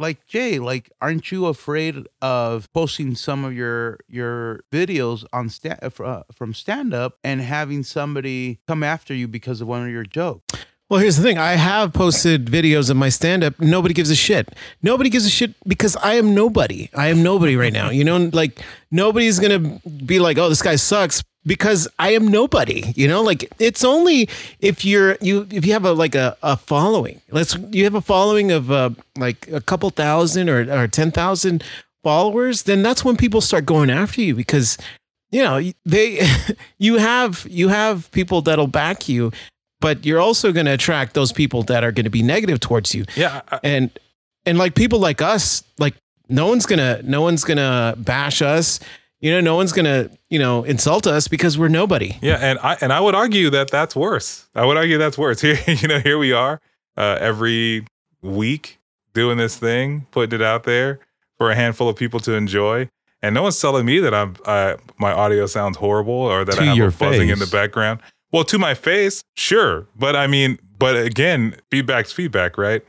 like jay like aren't you afraid of posting some of your your videos on sta- uh, from stand up and having somebody come after you because of one of your jokes Well, here's the thing. I have posted videos of my stand up. Nobody gives a shit. Nobody gives a shit because I am nobody. I am nobody right now. You know, like nobody's going to be like, "Oh, this guy sucks." Because I am nobody, you know, like it's only if you're you if you have a like a, a following. Let's you have a following of uh, like a couple thousand or or ten thousand followers, then that's when people start going after you because you know they you have you have people that'll back you but you're also going to attract those people that are going to be negative towards you. Yeah I- and and like people like us like no one's going to no one's going to bash us you know no one's to you know insult us because we're nobody. Yeah and i and i would argue that that's worse. I would argue that's worse. Here you know here we are uh every week doing this thing putting it out there for a handful of people to enjoy. And no one's telling me that i'm I, my audio sounds horrible or that To i have a buzzing in the background. Well to my face sure. But i mean but again feedback's feedback right?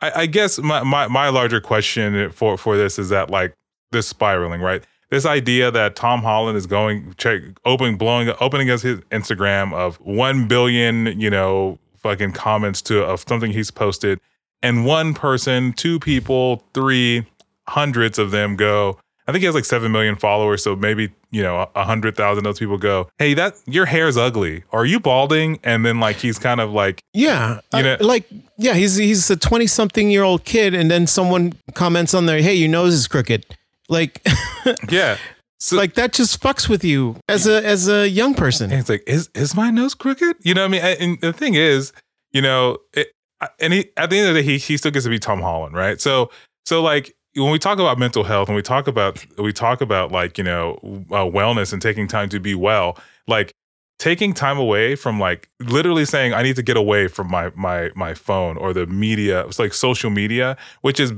I, I guess my, my my larger question for for this is that like this spiraling, right? This idea that Tom Holland is going check opening blowing opening us his Instagram of one billion, you know, fucking comments to of something he's posted, and one person, two people, three hundreds of them go. I think he has like seven million followers, so maybe you know a hundred thousand of those people go, "Hey, that your hair's ugly. Are you balding?" And then like he's kind of like, yeah You uh, know- like yeah he's he's a 20 something year old kid and then someone comments on there hey your nose is crooked like yeah. So like that just fucks with you as a as a young person And it's like, is is my nose crooked? You know what I mean? And, the thing is, you know, it, and he at the end of the day, he he still gets to be Tom Holland, right? So so like when we talk about mental health and we talk about we talk about like you know uh, wellness and taking time to be well, like taking time away from like literally saying I need to get away from my my my phone or the media. It's like social media, which is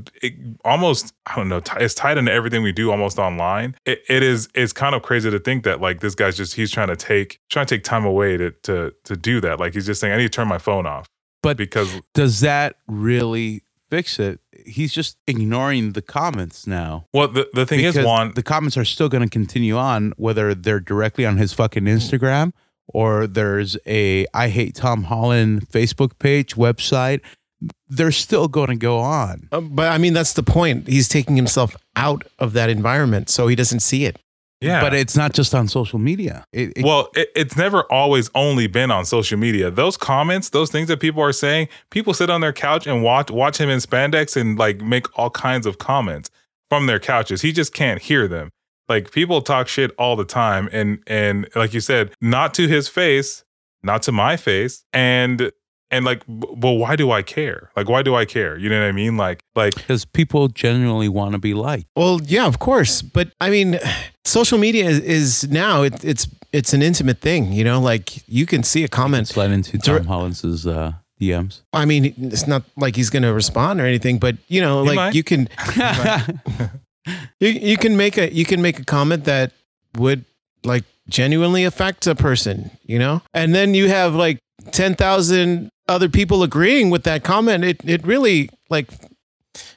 almost I don't know. T- it's tied into everything we do almost online. It, it is it's kind of crazy to think that like this guy's just he's trying to take trying to take time away to to to do that. Like he's just saying I need to turn my phone off. But because does that really fix it? He's just ignoring the comments now. well the the thing because is Juan the comments are still going to continue on, whether they're directly on his fucking Instagram or there's a I hate Tom Holland Facebook page, website. They're still going to go on. Uh, but I mean, that's the point. He's taking himself out of that environment, so he doesn't see it. yeah. But it's not just on social media. It, it- Well, it, it's never always only been on social media. Those comments, those things that people are saying, people sit on their couch and watch watch him in spandex and like make all kinds of comments from their couches. He just can't hear them. Like people talk shit all the time, and and like you said, not to his face, not to my face, and and like, b- well, why do I care? Like, why do I care? You know what I mean? Like, like because people genuinely want to be liked. Well, yeah, of course, but I mean, social media is, is now it, it's it's an intimate thing. You know, like you can see a comment. Slide into Dir- Tom Holland's uh, DMs. I mean, it's not like he's going to respond or anything, but you know, He like might. you can you, you can make a you can make a comment that would like genuinely affect a person, you know? And then you have like 10,000 other people agreeing with that comment. It it really like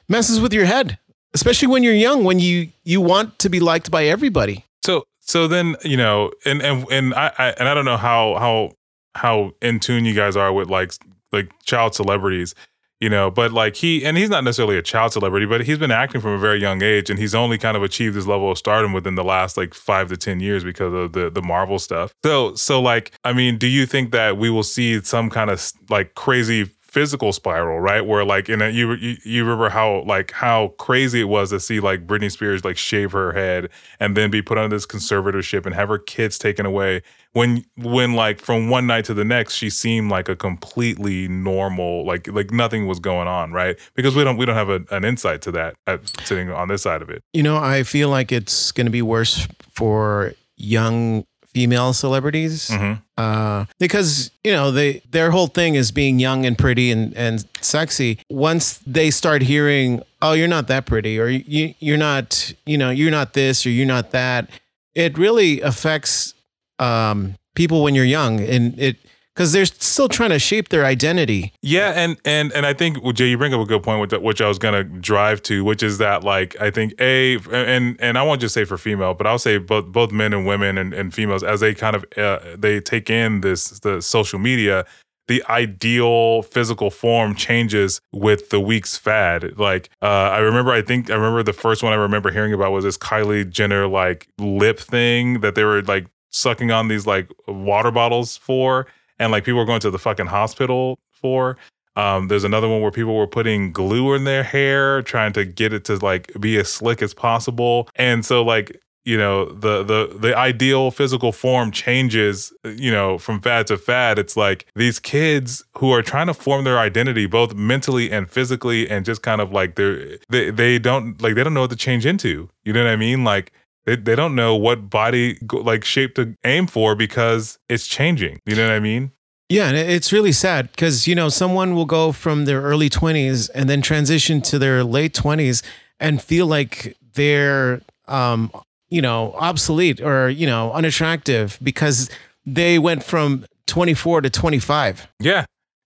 messes with your head, especially when you're young when you you want to be liked by everybody. So so then you know, and and and I, I and I don't know how how how in tune you guys are with like like child celebrities, you know, but like he and he's not necessarily a child celebrity, but he's been acting from a very young age, and he's only kind of achieved this level of stardom within the last like five to ten years because of the the Marvel stuff. So so like I mean, do you think that we will see some kind of like crazy physical spiral, right? Where like in a, you, you you remember how like how crazy it was to see like Britney Spears like shave her head and then be put under this conservatorship and have her kids taken away when when like from one night to the next she seemed like a completely normal like like nothing was going on, right? Because we don't we don't have a, an insight to that at, sitting on this side of it. You know, I feel like it's going to be worse for young female celebrities Mhm. uh, because you know they their whole thing is being young and pretty and and sexy. Once they start hearing, "Oh, you're not that pretty," or "You you're not," you know, "You're not this," or "You're not that," it really affects um, people when you're young, and it because they're still trying to shape their identity. Yeah, and and and I think well, Jay, you bring up a good point with which I was gonna drive to, which is that like I think a and and I won't just say for female, but I'll say both both men and women and, and females as they kind of uh, they take in this the social media. The ideal physical form changes with the week's fad. Like uh, I remember, I think I remember the first one I remember hearing about was this Kylie Jenner like lip thing that they were like sucking on these like water bottles for and like people were going to the fucking hospital for. Um, there's another one where people were putting glue in their hair, trying to get it to like be as slick as possible. And so like, you know, the the the ideal physical form changes, you know, from fad to fad. It's like these kids who are trying to form their identity both mentally and physically and just kind of like they're they they don't like they don't know what to change into. You know what I mean? Like they, they don't know what body like shape to aim for because it's changing. You know what I mean? Yeah, and it's really sad because you know someone will go from their early twenties and then transition to their late twenties and feel like they're um, you know obsolete or you know unattractive because they went from twenty four to twenty five.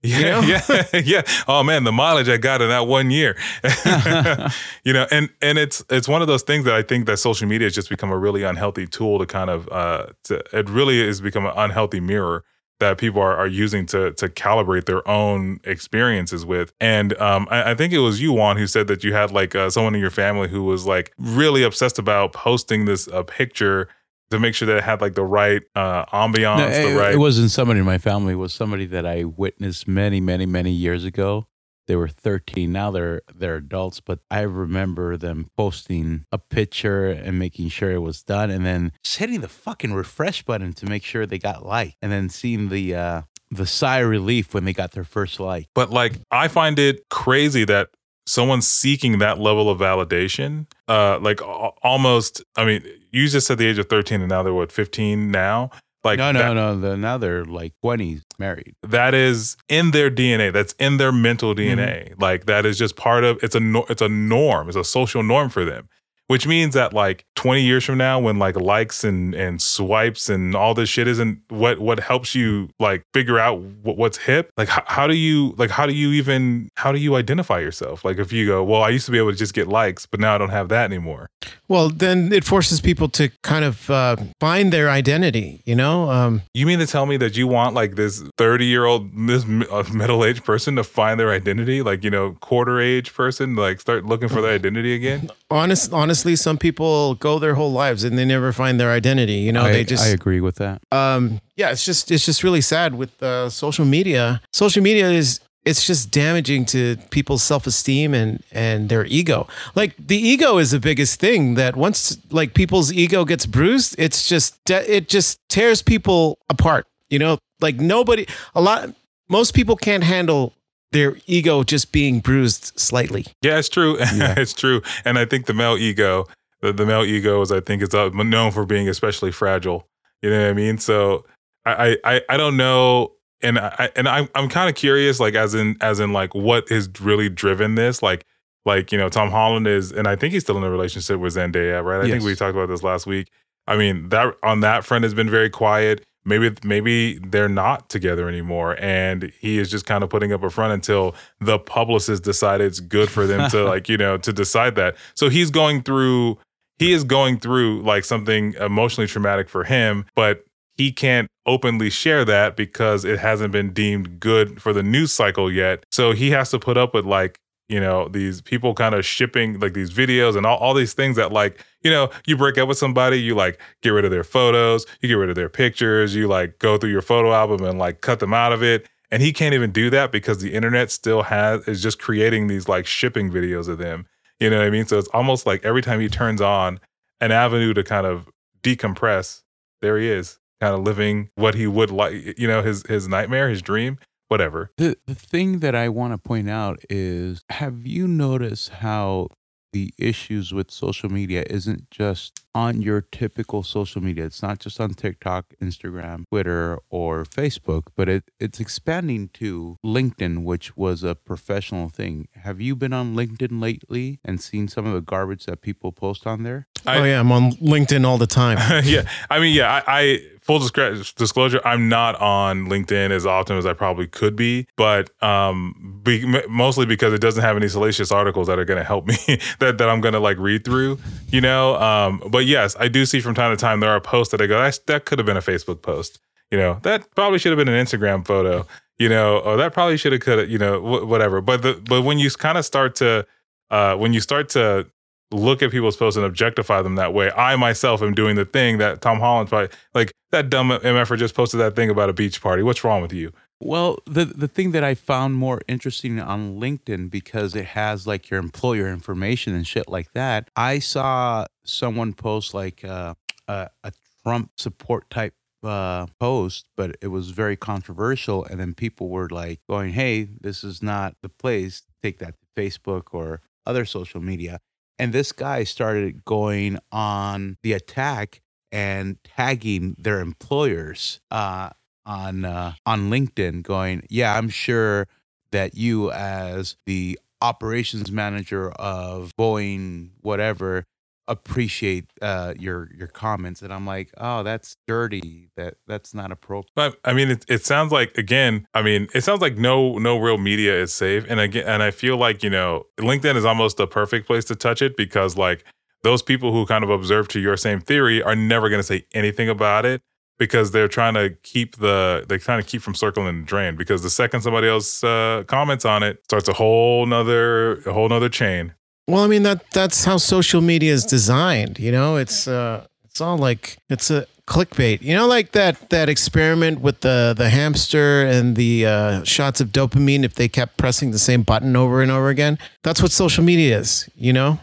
Yeah. Yeah, know? yeah, yeah. Oh man, the mileage I got in that one year. you know, and and it's it's one of those things that I think that social media has just become a really unhealthy tool to kind of uh to, it really has become an unhealthy mirror that people are, are using to to calibrate their own experiences with. And um, I, I think it was you, Juan, who said that you had like uh, someone in your family who was like really obsessed about posting this uh, picture to make sure that it had like the right uh, ambiance, No, the it, right. it wasn't somebody in my family. It was somebody that I witnessed many, many, many years ago. They were 13. Now they're they're adults, but I remember them posting a picture and making sure it was done, and then just hitting the fucking refresh button to make sure they got like, and then seeing the uh, the sigh of relief when they got their first like. But like, I find it crazy that someone's seeking that level of validation. Uh, like almost, I mean, you just said the age of 13 and now they're what, 15 now? Like no, no, that, no. The, now they're like twenties, married. that is in their DNA. That's in their mental Mm-hmm. DNA. Like that is just part of it's a it's a norm. It's a social norm for them. Which means that like 20 years from now, when like likes and and swipes and all this shit isn't what what helps you like figure out what, what's hip. Like how, how do you like how do you even how do you identify yourself? Like if you go, well, I used to be able to just get likes, but now I don't have that anymore. Well, then it forces people to kind of uh, find their identity. You know, um, You mean to tell me that you want like this 30 year old, this middle aged person to find their identity? Like, you know, quarter age person, like start looking for their identity again? honest, honestly, some people go their whole lives and they never find their identity. You know, I, they just I agree with that. um yeah it's just it's just really sad with uh, social media social media is it's just damaging to people's self-esteem and and their ego like the ego is the biggest thing that once like people's ego gets bruised it's just it just tears people apart you know like nobody a lot most people can't handle their ego just being bruised slightly Yeah, it's true. Yeah. it's true. And I think the male ego, the, the male ego is, I think, it's uh, known for being especially fragile. You know what I mean? So I, I, I don't know. And I, and I'm, I'm kind of curious, like, as in, as in, like, what has really driven this? Like, like, you know, Tom Holland is, and I think he's still in a relationship with Zendaya, right? I think we talked about this last week. I mean, that on that front has been very quiet. Maybe, maybe they're not together anymore, and he is just kind of putting up a front until the publicist decide it's good for them to like you know to decide that. So he's going through he is going through like something emotionally traumatic for him but he can't openly share that because it hasn't been deemed good for the news cycle yet. So he has to put up with like you know these people kind of shipping like these videos and all, all these things that like you know you break up with somebody you like get rid of their photos you get rid of their pictures you like go through your photo album and like cut them out of it. And he can't even do that because the internet still has is just creating these like shipping videos of them. You know what i mean? So it's almost like every time he turns on an avenue to kind of decompress there he is kind of living what he would like you know his his nightmare his dream whatever. The the thing that I want to point out is have you noticed how the issues with social media isn't just on your typical social media. It's not just on TikTok, Instagram, Twitter, or Facebook, but it, it's expanding to LinkedIn, which was a professional thing. Have you been on LinkedIn lately and seen some of the garbage that people post on there? I- oh yeah i'm on linkedin all the time yeah, I mean, yeah, I, I full disclosure, I'm not on LinkedIn as often as I probably could be, but um, be, mostly because it doesn't have any salacious articles that are going to help me that that I'm going to like read through, you know. Um, but yes, I do see from time to time there are posts that I go, That's, that could have been a Facebook post, you know, that probably should have been an Instagram photo, you know, or that probably should have could have, you know, wh- whatever. But the but when you kind of start to uh, when you start to look at people's posts and objectify them that way. I myself am doing the thing that Tom Holland's probably like that dumb MFer just posted that thing about a beach party. What's wrong with you? Well, the the thing that I found more interesting on LinkedIn because it has like your employer information and shit like that. I saw someone post like uh, a a Trump support type uh, post, but it was very controversial, and then people were like going, "Hey, this is not the place. Take that to Facebook or other social media." And this guy started going on the attack and tagging their employers. Uh, on uh, on LinkedIn going, yeah, I'm sure that you as the operations manager of Boeing whatever appreciate uh, your your comments and I'm like, "Oh, that's dirty. That that's not appropriate." But I mean, it, it sounds like again. I mean, it sounds like no no real media is safe. And again, and I feel like you know, LinkedIn is almost the perfect place to touch it because like those people who kind of observe to your same theory are never going to say anything about it because they're trying to keep the they're trying to keep from circling the drain because the second somebody else uh, comments on it starts a whole nother a whole nother chain Well, I mean that that's how social media is designed. You know, it's uh, it's all like it's a clickbait. You know, like that that experiment with the the hamster and the uh, shots of dopamine. If they kept pressing the same button over and over again, that's what social media is. You know,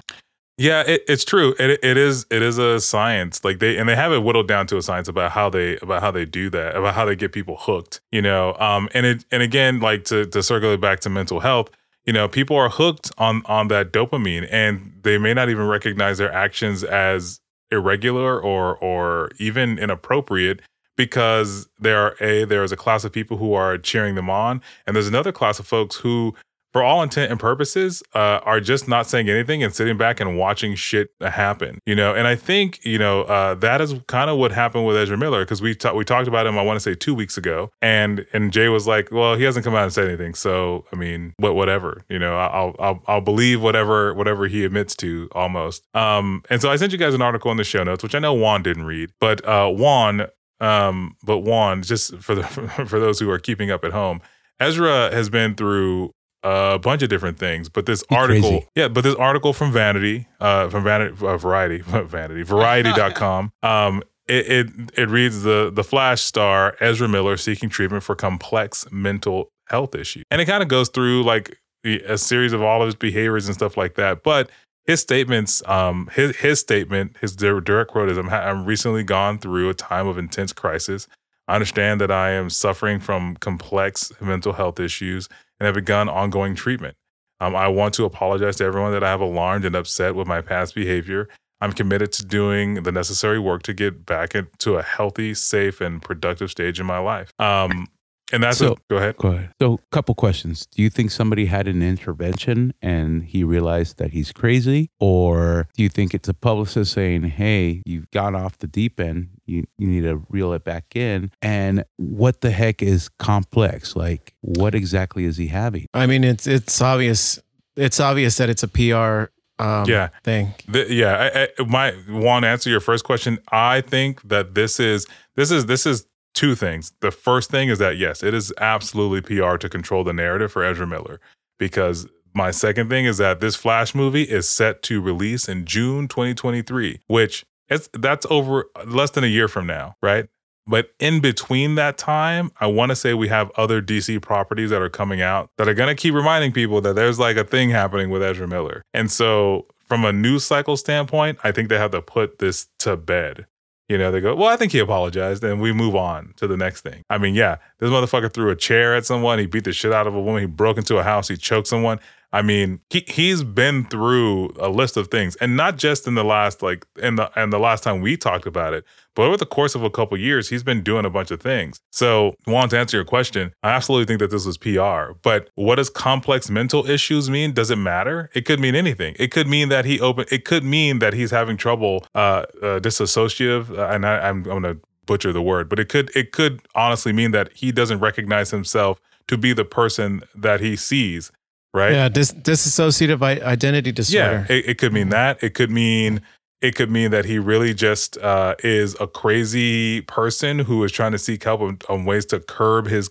Yeah, it, it's true. It, it is it is a science. Like they and they have it whittled down to a science about how they about how they do that, about how they get people hooked. You know, um, and it and again, like to to circle it back to mental health. You know, people are hooked on on that dopamine, and they may not even recognize their actions as irregular or or even inappropriate because there are a there is a class of people who are cheering them on, and there's another class of folks who for all intent and purposes, uh, are just not saying anything and sitting back and watching shit happen. You know, and I think you know uh, that is kind of what happened with Ezra Miller because we ta- we talked about him. I want to say two weeks ago, and and Jay was like, "Well, he hasn't come out and said anything, so I mean, what whatever. You know, I'll I'll I'll believe whatever whatever he admits to almost." Um, and so I sent you guys an article in the show notes, which I know Juan didn't read, but uh, Juan, um, but Juan, just for the for those who are keeping up at home. Ezra has been through a bunch of different things. But this article, crazy. yeah, but this article from Vanity, uh, from Vanity, uh, Variety, Vanity, Variety.com, um, it, it it reads the the Flash star Ezra Miller seeking treatment for complex mental health issues, and it kind of goes through like a series of all of his behaviors and stuff like that, but. His statements, um, his his statement, his direct quote is, "I'm, ha- I'm recently gone through a time of intense crisis. I understand that I am suffering from complex mental health issues and have begun ongoing treatment. Um, I want to apologize to everyone that I have alarmed and upset with my past behavior. I'm committed to doing the necessary work to get back into a healthy, safe, and productive stage in my life. Um, and that's So- a, go ahead. Go ahead. So, a couple questions. Do you think somebody had an intervention and he realized that he's crazy, or do you think it's a publicist saying, "Hey, you've gone off the deep end. You you need to reel it back in"? And what the heck is complex? Like, what exactly is he having? I mean, it's it's obvious. It's obvious that it's a PR um, Yeah. thing. The, yeah, I, I, my want to answer your first question. I think that this is this is this is two things. The first thing is that yes, it is absolutely PR to control the narrative for Ezra Miller. Because my second thing is that this Flash movie is set to release in June 2023, which it's that's over less than a year from now, right? But in between that time, I want to say we have other DC properties that are coming out that are going to keep reminding people that there's like a thing happening with Ezra Miller. And so, from a news cycle standpoint, I think they have to put this to bed. You know, they go, well, I think he apologized, and we move on to the next thing. I mean, yeah, this motherfucker threw a chair at someone. He beat the shit out of a woman. He broke into a house. He choked someone. I mean, he he's been through a list of things, and not just in the last like in the and the last time we talked about it, but over the course of a couple years, he's been doing a bunch of things. So, Juan, to answer your question, I absolutely think that this was PR. But what does complex mental issues mean? Does it matter? It could mean anything. It could mean that he open. It could mean that he's having trouble uh, uh disassociative, uh, and I, I'm, I'm to butcher the word, but it could it could honestly mean that he doesn't recognize himself to be the person that he sees. Right? Yeah, dis- dissociative identity disorder. Yeah, it, it could mean that. It could mean it could mean that he really just uh, is a crazy person who is trying to seek help on, on ways to curb his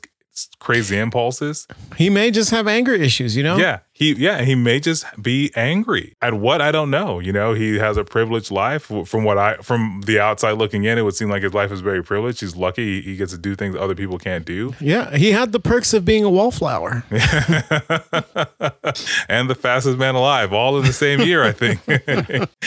crazy impulses. He may just have anger issues, you know? Yeah, he yeah he may just be angry at what I don't know. You know, he has a privileged life. From what I from the outside looking in, it would seem like his life is very privileged. He's lucky. He gets to do things other people can't do. Yeah, he had the perks of being a wallflower. and the fastest man alive, all in the same year, I think.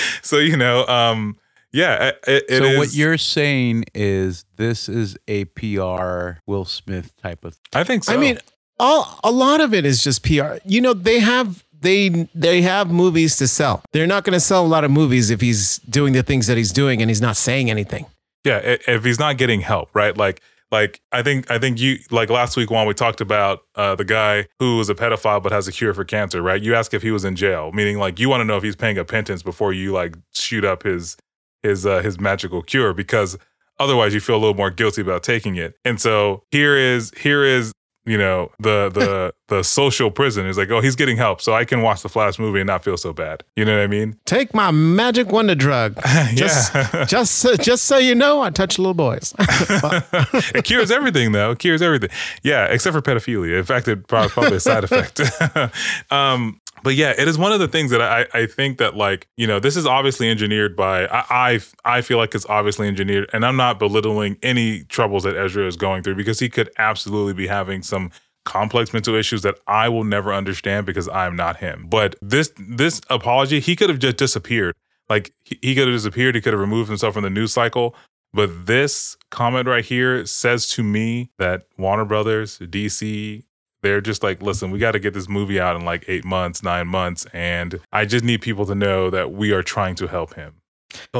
so you know, um, yeah, it, it so is- what you're saying is this is a PR Will Smith type of I think so. I mean, all a lot of it is just PR. You know, they have they they have movies to sell. They're not going to sell a lot of movies if he's doing the things that he's doing and he's not saying anything. yeah, if he's not getting help, right? Like, like I think I think you like last week when we talked about uh, the guy who was a pedophile but has a cure for cancer, right? You ask if he was in jail, meaning like you want to know if he's paying a penance before you like shoot up his his uh, his magical cure because otherwise you feel a little more guilty about taking it. And so here is here is you know the the the social prison is like oh he's getting help so I can watch the Flash movie and not feel so bad. You know what I mean? Take my magic wonder drug. Just yeah. just so, just so you know, I touch little boys. it cures everything though. It cures everything. Yeah, except for pedophilia. In fact, it prob- probably a side effect. um, but yeah, it is one of the things that I, I think that like you know this is obviously engineered by I, I I feel like it's obviously engineered, and I'm not belittling any troubles that Ezra is going through because he could absolutely be having some complex mental issues that I will never understand because I'm not him. But this this apology, he could have just disappeared. Like he, he could have disappeared. He could have removed himself from the news cycle. But this comment right here says to me that Warner Brothers, DC, they're just like, listen, we got to get this movie out in like eight months, nine months. And I just need people to know that we are trying to help him.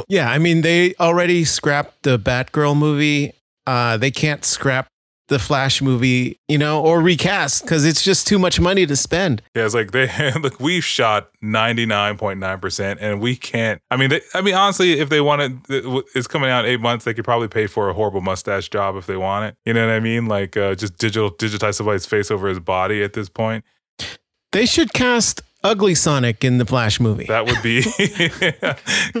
yeah, I mean, they already scrapped the Batgirl movie uh, they can't scrap the Flash movie, you know, or recast because it's just too much money to spend. Yeah, it's like they look. We've shot ninety nine point nine percent, and we can't. I mean, they, I mean, honestly, if they wanted, it, it's coming out in eight months. They could probably pay for a horrible mustache job if they want it. You know what I mean? Like uh, just digital digitize somebody's face over his body at this point. They should cast ugly Sonic in the Flash movie. That would be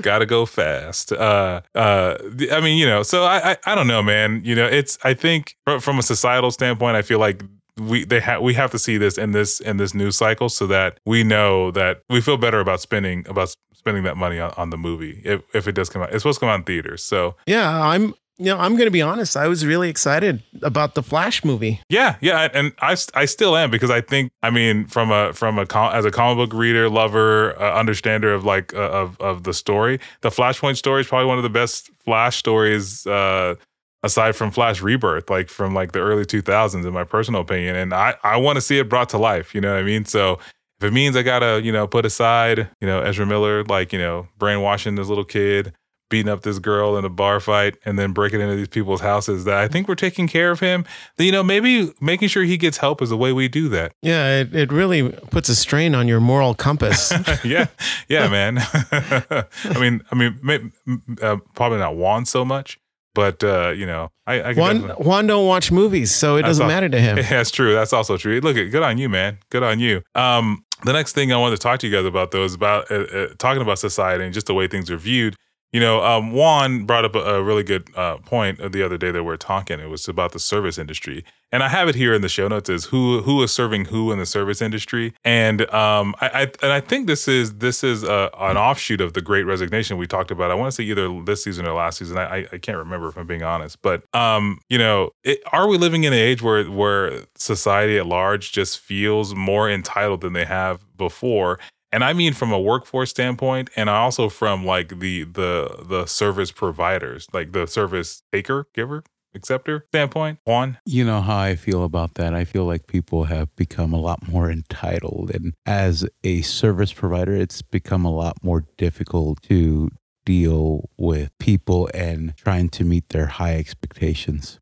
gotta go fast. Uh, uh, I mean, you know, so I, I, I don't know, man. You know, it's I think from a societal standpoint, I feel like we they have we have to see this in this in this news cycle so that we know that we feel better about spending about spending that money on, on the movie if, if it does come out. It's supposed to come out in theaters. So yeah, I'm you know, I'm going to be honest. I was really excited about the Flash movie. Yeah, yeah, and I, I still am because I think I mean from a from a as a comic book reader, lover, uh, understander of like uh, of of the story, the Flashpoint story is probably one of the best Flash stories. Uh, aside from Flash Rebirth, like from like the early 2000s, in my personal opinion, and I I want to see it brought to life. You know what I mean? So if it means I gotta you know put aside you know Ezra Miller, like you know brainwashing this little kid beating up this girl in a bar fight and then breaking into these people's houses that I think we're taking care of him. You know, maybe making sure he gets help is the way we do that. Yeah, it, it really puts a strain on your moral compass. yeah, yeah, man. I mean, I mean, uh, probably not Juan so much, but uh, you know, I, I Juan Juan don't watch movies, so it doesn't all, matter to him. Yeah, That's true. That's also true. Look, good on you, man. Good on you. Um, the next thing I wanted to talk to you guys about though is about uh, uh, talking about society and just the way things are viewed. You know, um, Juan brought up a, a really good uh, point the other day that we are talking. It was about the service industry, and I have it here in the show notes is who who is serving who in the service industry, and um, I, I and I think this is this is a, an offshoot of the Great Resignation we talked about. I want to say either this season or last season. I, I can't remember if I'm being honest, but um, you know, it, are we living in an age where where society at large just feels more entitled than they have before? And I mean from a workforce standpoint, and also from like the the the service providers, like the service taker, giver, acceptor standpoint. Juan, you know how I feel about that. I feel like people have become a lot more entitled, and as a service provider, it's become a lot more difficult to deal with people and trying to meet their high expectations.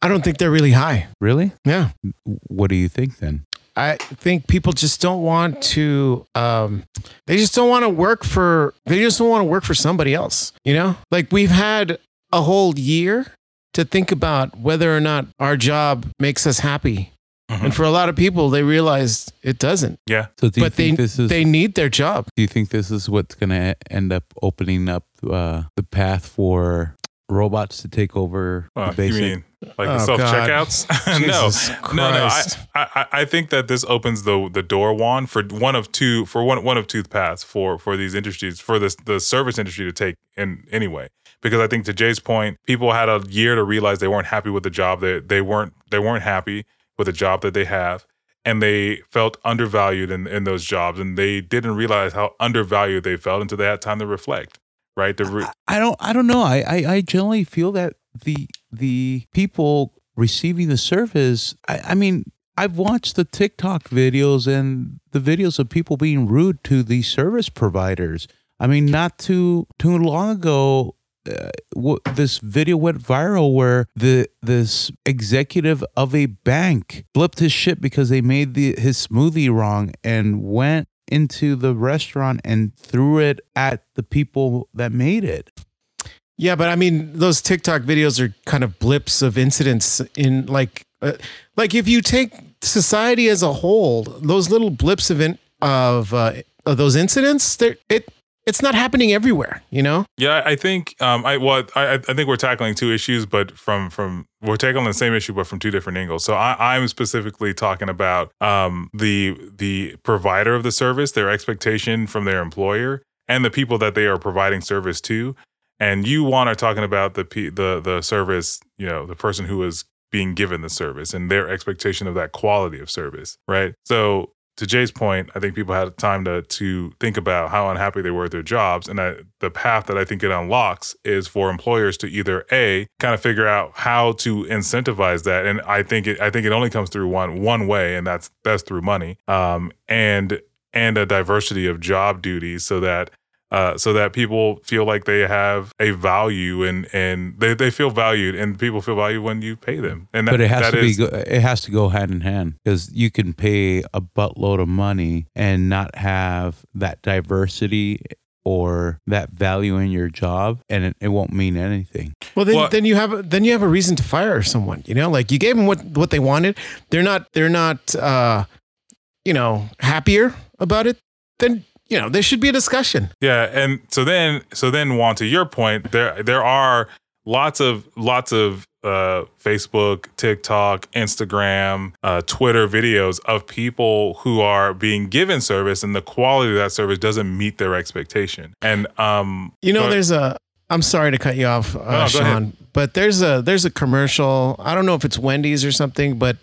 I don't think they're really high. Really? Yeah. What do you think then? I think people just don't want to. Um, they just don't want to work for. They just don't want to work for somebody else. You know, like we've had a whole year to think about whether or not our job makes us happy. Mm-hmm. And for a lot of people, they realize it doesn't. Yeah. So but they, is, they need their job. Do you think this is what's going to end up opening up uh, the path for robots to take over oh, the basic? You mean like oh, the self checkouts? no, no, no. I, I, I think that this opens the the door, Juan, for one of two for one one of two paths for for these industries for this the service industry to take in anyway. Because I think to Jay's point, people had a year to realize they weren't happy with the job. They they weren't they weren't happy with the job that they have and they felt undervalued in, in those jobs and they didn't realize how undervalued they felt until they had time to reflect right? The re- I don't I don't know. I, I I generally feel that the the people receiving the service. I, I mean, I've watched the TikTok videos and the videos of people being rude to the service providers. I mean, not too too long ago, uh, this video went viral where the this executive of a bank flipped his shit because they made the his smoothie wrong and went into the restaurant and threw it at the people that made it. Yeah, but I mean, those TikTok videos are kind of blips of incidents in like, uh, like if you take society as a whole, those little blips of in, of, uh, of those incidents, they it it's not happening everywhere, you know? Yeah, I think um I well I I think we're tackling two issues, but from from we're tackling the same issue but from two different angles. So I, I'm specifically talking about um the the provider of the service, their expectation from their employer, and the people that they are providing service to. And you Juan are talking about the the the service, you know, the person who is being given the service and their expectation of that quality of service, right? So to Jay's point, I think people had time to to think about how unhappy they were at their jobs, and I, the path that I think it unlocks is for employers to either a kind of figure out how to incentivize that, and I think it I think it only comes through one one way, and that's that's through money, um, and and a diversity of job duties, so that uh, so that people feel like they have a value and and they, they feel valued and people feel valued when you pay them. And that, but it has that to is- be go, it has to go hand in hand because you can pay a buttload of money and not have that diversity or that value in your job and it, it won't mean anything Well, then, Well- then you have a, then you have a reason to fire someone. You know, like you gave them what what they wanted. They're not they're not uh, you know happier about it. Then you know there should be a discussion. Yeah, and so then so then Juan, to your point, there there are lots of lots of uh, Facebook, TikTok, Instagram, uh, Twitter videos of people who are being given service, and the quality of that service doesn't meet their expectation. And um, You know, but- there's a. I'm sorry to cut you off, uh, No, Sean, ahead. but there's a there's a commercial. I don't know if it's Wendy's or something, but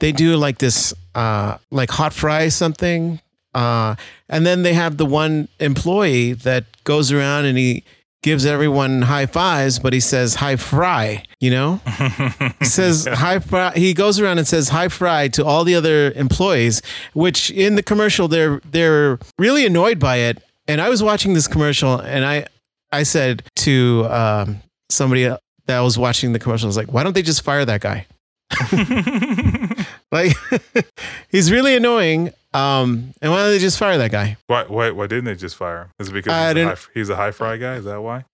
they do like this, uh, like hot fry something, uh, and then they have the one employee that goes around and he gives everyone high fives, but he says high fry. You know, he says high fry. He goes around and says high fry to all the other employees, which in the commercial they're they're really annoyed by it. And I was watching this commercial, and I I said to um, somebody that was watching the commercial, I was like, why don't they just fire that guy? Like, he's really annoying. Um, and why don't they just fire that guy? why, why why didn't they just fire him? Is it because he's, a high, he's a high fry guy? Is that why?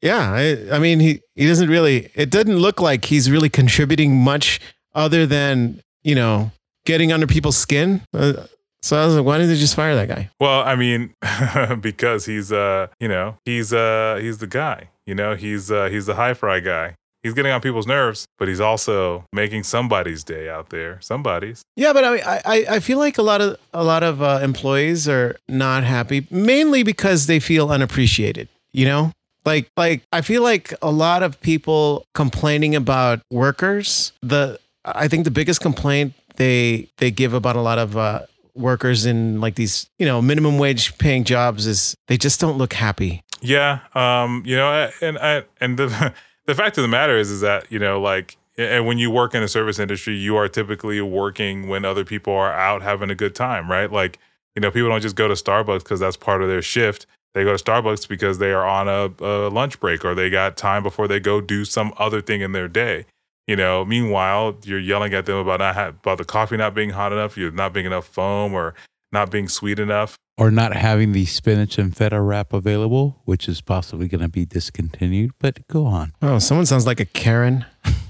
Yeah, I, I mean, he he doesn't really. It doesn't look like he's really contributing much other than you know getting under people's skin. Uh, so I was like, why didn't they just fire that guy? Well, I mean, because he's uh, you know, he's uh, he's the guy. You know, he's uh, he's the high fry guy. He's getting on people's nerves, but he's also making somebody's day out there. Somebody's. Yeah, but I mean, I, I- feel like a lot of a lot of uh, employees are not happy, mainly because they feel unappreciated. You know, like like I feel like a lot of people complaining about workers. The I think the biggest complaint they they give about a lot of uh, workers in like these you know minimum wage paying jobs is they just don't look happy. Yeah. Um. You know, and I and the the fact of the matter is, is that you know, like, and when you work in the service industry, you are typically working when other people are out having a good time, right? Like, you know, people don't just go to Starbucks because that's part of their shift. They go to Starbucks because they are on a, a lunch break or they got time before they go do some other thing in their day. You know, meanwhile, you're yelling at them about not ha- about the coffee not being hot enough, you're not being enough foam, or not being sweet enough. or not having the spinach and feta wrap available which is possibly going to be discontinued but go on Oh, someone sounds like a Karen.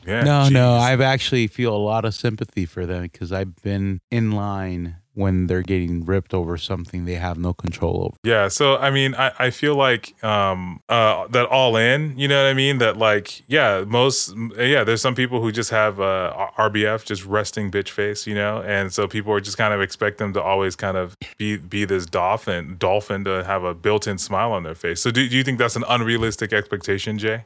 Yeah. no no i've actually feel a lot of sympathy for them because i've been in line when they're getting ripped over something they have no control over Yeah, so I mean, I, I feel like um uh that all in, you know what I mean? That like, yeah, most yeah, there's some people who just have uh RBF, just resting bitch face, you know, and so people are just kind of expect them to always kind of be be this dolphin dolphin to have a built-in smile on their face. So do, do you think that's an unrealistic expectation, Jay?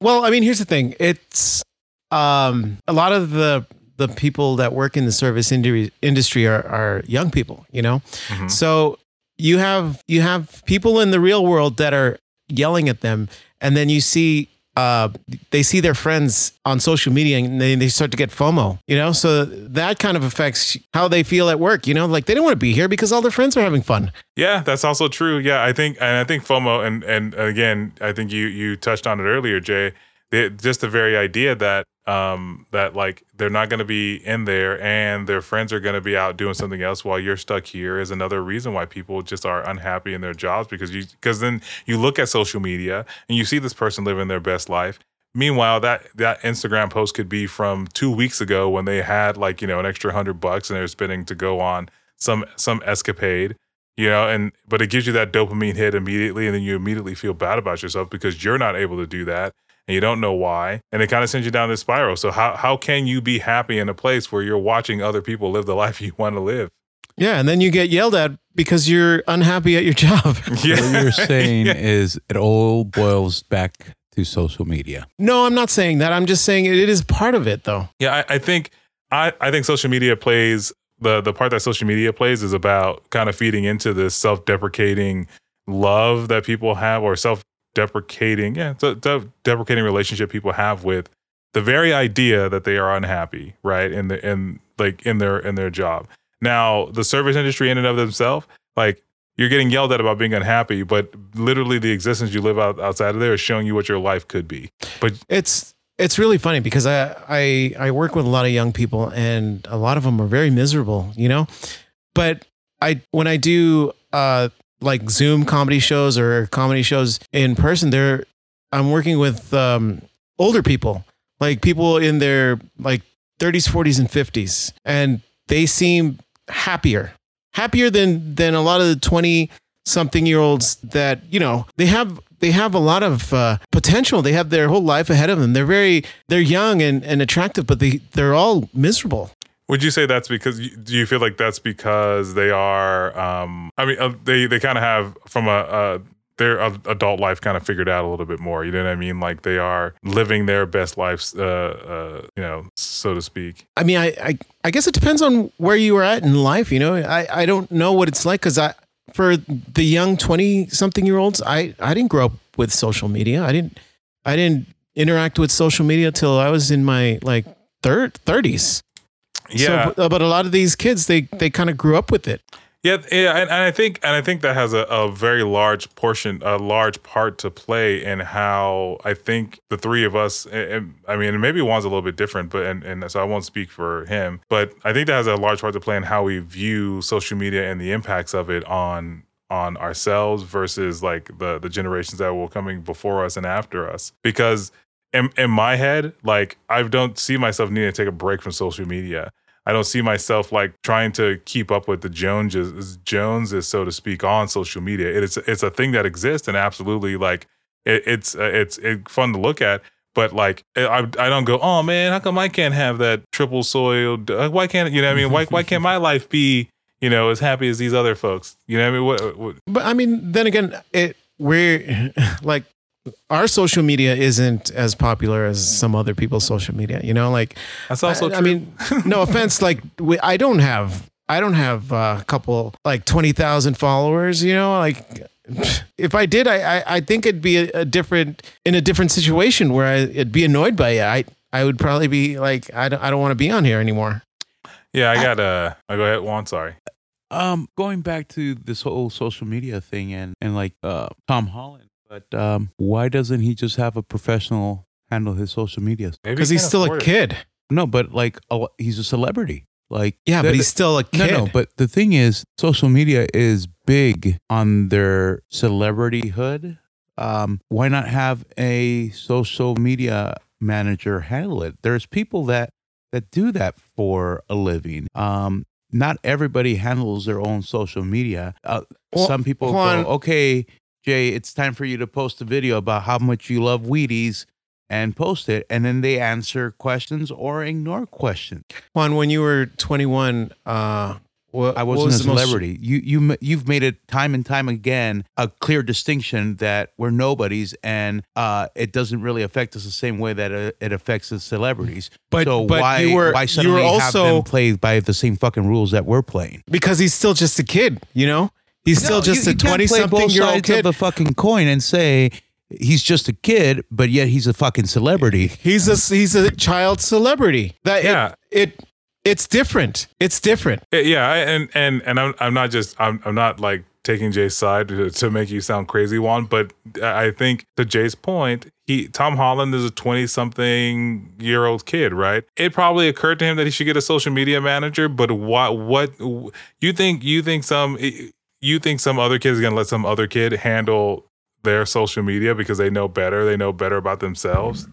Well, I mean, here's the thing. It's um, a lot of the the people that work in the service industry industry are, are young people, you know. Mhm. So you have you have people in the real world that are yelling at them, and then you see uh, they see their friends on social media and they, they start to get FOMO, you know. So that kind of affects how they feel at work, you know. Like they don't want to be here because all their friends are having fun. Yeah, that's also true. Yeah, I think, and I think FOMO, and and again, I think you you touched on it earlier, Jay. The, just the very idea that um that like they're not going to be in there and their friends are going to be out doing something else while you're stuck here is another reason why people just are unhappy in their jobs because you because then you look at social media and you see this person living their best life. Meanwhile, that that Instagram post could be from two weeks ago when they had like you know an extra hundred bucks and they're spending to go on some some escapade, you know, and but it gives you that dopamine hit immediately, and then you immediately feel bad about yourself because you're not able to do that and you don't know why, and it kind of sends you down this spiral. So how how can you be happy in a place where you're watching other people live the life you want to live? Yeah, and then you get yelled at because you're unhappy at your job. what you're saying is it all boils back to social media no, I'm not saying that. I'm just saying it, it is part of it, though. Yeah, I, I think I, I think social media plays the the part that social media plays is about kind of feeding into this self deprecating love that people have or self deprecating yeah self deprecating relationship people have with the very idea that they are unhappy right in the in like in their in their job. Now the service industry in and of themselves like you're getting yelled at about being unhappy, but literally the existence you live out, outside of there is showing you what your life could be. But it's it's really funny because I, I I work with a lot of young people and a lot of them are very miserable, you know. But I when I do uh like Zoom comedy shows or comedy shows in person, they're I'm working with um older people, like people in their like 30s, 40s, and 50s, and they seem happier, happier than than a lot of the 20 something year olds that you know they have they have a lot of uh, potential. They have their whole life ahead of them. They're very they're young and, and attractive, but they they're all miserable. Would you say that's because? Do you feel like that's because they are? Um, I mean, uh, they they kind of have from a, a their adult life kind of figured out a little bit more. You know what I mean? Like they are living their best lives, uh, uh, you know, so to speak. I mean, I, I I guess it depends on where you are at in life. You know, I I don't know what it's like because I for the young 20 something year olds i i didn't grow up with social media i didn't i didn't interact with social media till i was in my like third 30s yeah so, but a lot of these kids they they kind of grew up with it yeah, yeah, and, and, I think and I think that has a, a very large portion, a large part to play in how I think the three of us. And, I mean, maybe Juan's a little bit different, but and, and so I won't speak for him. But I think that has a large part to play in how we view social media and the impacts of it on on ourselves versus like the the generations that will coming before us and after us. Because in in my head, like I don't see myself needing to take a break from social media. I don't see myself like trying to keep up with the Joneses, Joneses, so to speak, on social media. It's it's a thing that exists, and absolutely like it, it's uh, it's it's fun to look at. But like I, I don't go, oh man, how come I can't have that triple soiled? Why can't you know? What I mean, why why can't my life be you know as happy as these other folks? You know, what I mean, what, what? But I mean, then again, it we're like our social media isn't as popular as some other people's social media. You know, like that's also. I, I mean, no offense. Like we, I don't have. I don't have a couple like twenty thousand followers. You know, like if I did, I I, I think it'd be a, a, different in a different situation where I, it'd be annoyed by it. I I would probably be like I don't I don't want to be on here anymore. Yeah, I got uh I go ahead, Juan, sorry. Um going back to this whole social media thing and and like uh Tom Holland but um, why doesn't he just have a professional handle his social media? Because he's still a kid. No, but like a, he's a celebrity. Like yeah, but he's still a kid. No, no. But the thing is, social media is big on their celebrityhood. Um, why not have a social media manager handle it? There's people that that do that for a living. Um, not everybody handles their own social media. Uh, well, some people go, okay, Jay, it's time for you to post a video about how much you love Wheaties and post it. And then they answer questions or ignore questions. Juan, when you were 21, uh, what, I wasn't was a celebrity. Most... You you you've made it time and time again a clear distinction that we're nobodies, and uh, it doesn't really affect us the same way that uh, it affects the celebrities. But so but why you were, why suddenly you were also, have them play by the same fucking rules that we're playing? Because he's still just a kid, you know. He's still No, just you- a you twenty-something-year-old kid. of the fucking coin and say he's just a kid, but yet he's a fucking celebrity. he's a he's a child celebrity. That Yeah. it, it it's different. It's different. Uh, yeah, I, and and and I'm I'm not just I'm I'm not like taking Jay's side to, to make you sound crazy, Juan. But I think to Jay's point, he Tom Holland is a twenty something year old kid, right? It probably occurred to him that he should get a social media manager. But what what you think you think some you think some other kid is gonna let some other kid handle their social media because they know better, they know better about themselves?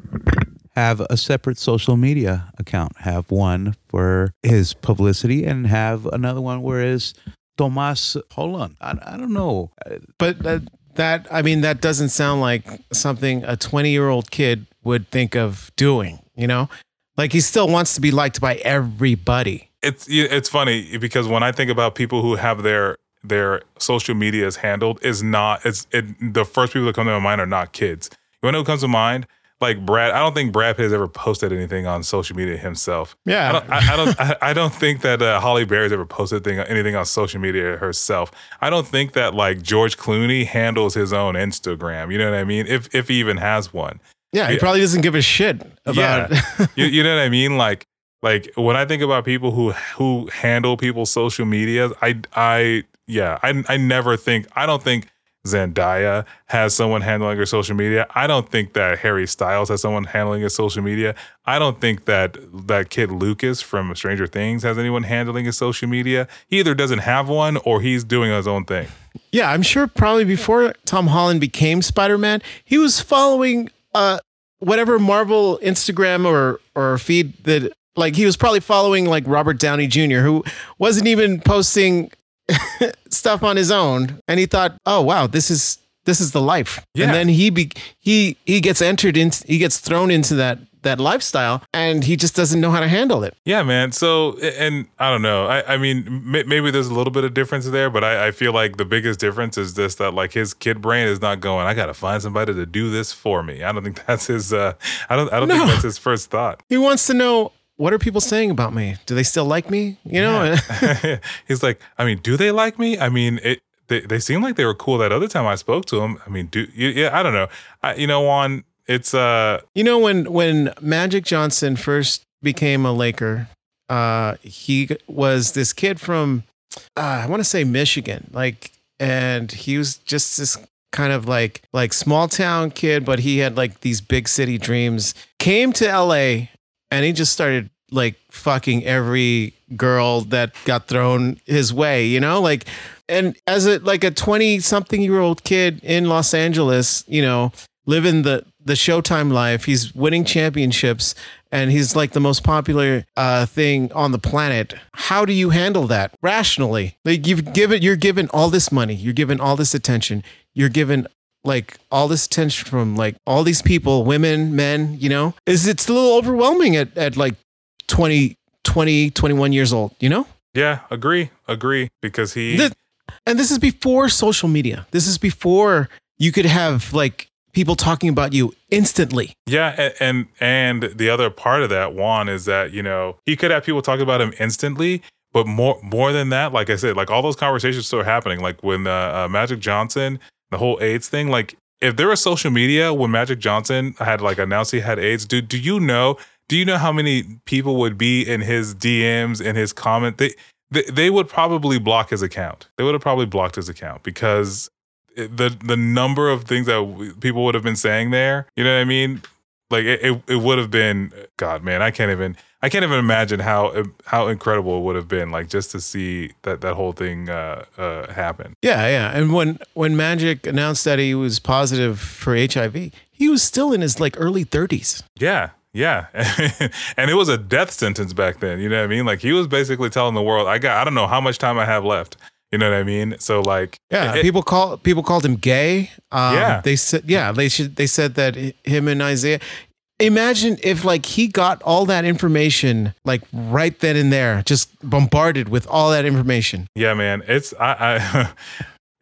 Have a separate social media account. Have one for his publicity and have another one where his Tomas Holland. I, I don't know. But that, that I mean that doesn't sound like something a 20 year old kid would think of doing. You know, like he still wants to be liked by everybody. It's it's funny because when I think about people who have their their social media is handled is not it's it the first people that come to my mind are not kids. You know who comes to mind? Like Brad, I don't think Brad Pitt has ever posted anything on social media himself. Yeah, I don't. I, I don't. I, I, don't think that uh, Halle Berry's ever posted thing, anything on social media herself. I don't think that like George Clooney handles his own Instagram. You know what I mean? If if he even has one. Yeah, he yeah. probably doesn't give a shit about. Yeah. you, you know what I mean? Like like when I think about people who who handle people's social media, I I yeah, I I never think I don't think Zendaya has someone handling her social media. I don't think that Harry Styles has someone handling his social media. I don't think that that kid Lucas from Stranger Things has anyone handling his social media. He either doesn't have one or he's doing his own thing. Yeah, I'm sure probably before Tom Holland became Spider Man, he was following uh whatever Marvel Instagram or or feed that like he was probably following like Robert Downey Jr. who wasn't even posting stuff on his own and he thought, "Oh wow, this is this is the life." Yeah. And then he be he he gets entered into he gets thrown into that that lifestyle and he just doesn't know how to handle it. Yeah, man. So, and I don't know. I, I mean, m- maybe there's a little bit of difference there, but I, I feel like the biggest difference is this that like his kid brain is not going. I got to find somebody to do this for me. I don't think that's his. uh I don't. I don't No. think that's his first thought. He wants to know what are people saying about me? Do they still like me? You know? He's like, I mean, do they like me? I mean, it. They, they seem like they were cool that other time I spoke to them. I mean, do you, yeah, I don't know. I, you know, Juan, it's uh, You know when when Magic Johnson first became a Laker, uh, he was this kid from uh, I want to say Michigan, like, and he was just this kind of like like small town kid, but he had like these big city dreams. Came to L.A. and he just started like fucking every girl that got thrown his way, you know, like. And as a like a twenty something year old kid in Los Angeles, you know, living the the Showtime life. He's winning championships, and he's like the most popular uh, thing on the planet. How do you handle that rationally? Like you've given, you're given all this money, you're given all this attention, you're given like all this attention from like all these people, women, men. You know, is it's a little overwhelming at at like 20, 20, 21 years old. You know. yeah, agree, agree, because he. This- and this is before social media. This is before you could have like people talking about you instantly. Yeah, a- and and the other part of that, Juan, is that you know he could have people talking about him instantly, but more more than that, like I said, like all those conversations still happening. Like when uh, uh, Magic Johnson, the whole AIDS thing, like if there was social media when Magic Johnson had like announced he had AIDS, do do you know? Do you know how many people would be in his DMs in his comment? They they, they would probably block his account. They would have probably blocked his account because the the number of things that people would have been saying there, you know what I mean? Like it, it, it would have been God, man, I can't even I can't even imagine how how incredible it would have been like just to see that that whole thing uh, uh, happen. Yeah, yeah. And when when Magic announced that he was positive for HIV, he was still in his like early 30s. Yeah, yeah, and it was a death sentence back then. You know what I mean? Like he was basically telling the world, I got I don't know how much time I have left. You know what I mean? So like, Yeah, it- people call people called him gay. Um, Yeah. they said yeah they should they said that him and Isiah. Imagine if like he got all that information like right then and there, just bombarded with all that information. yeah, man, it's I. I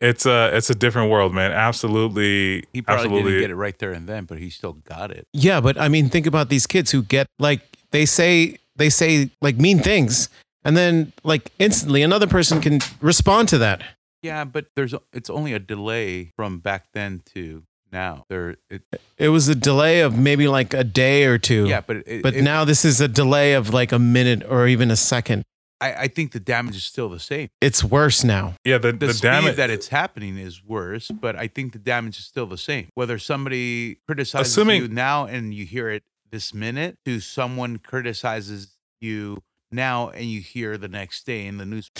It's a it's a different world, man. Absolutely, He probably absolutely. didn't get it right there and then, but he still got it. Yeah, but I mean, think about these kids who get like they say they say like mean things, and then like instantly another person can respond to that. Yeah, but there's it's only a delay from back then to now. There, it, It was a delay of maybe like a day or two. yeah, but it, But it- now this is a delay of like a minute or even a second. I, I think the damage is still the same. It's worse now. Yeah, the The, the, speed damage that it's happening is worse, but I think the damage is still the same. Whether somebody criticizes Assuming- you now and you hear it this minute, to someone criticizes you now and you hear the next day in the news.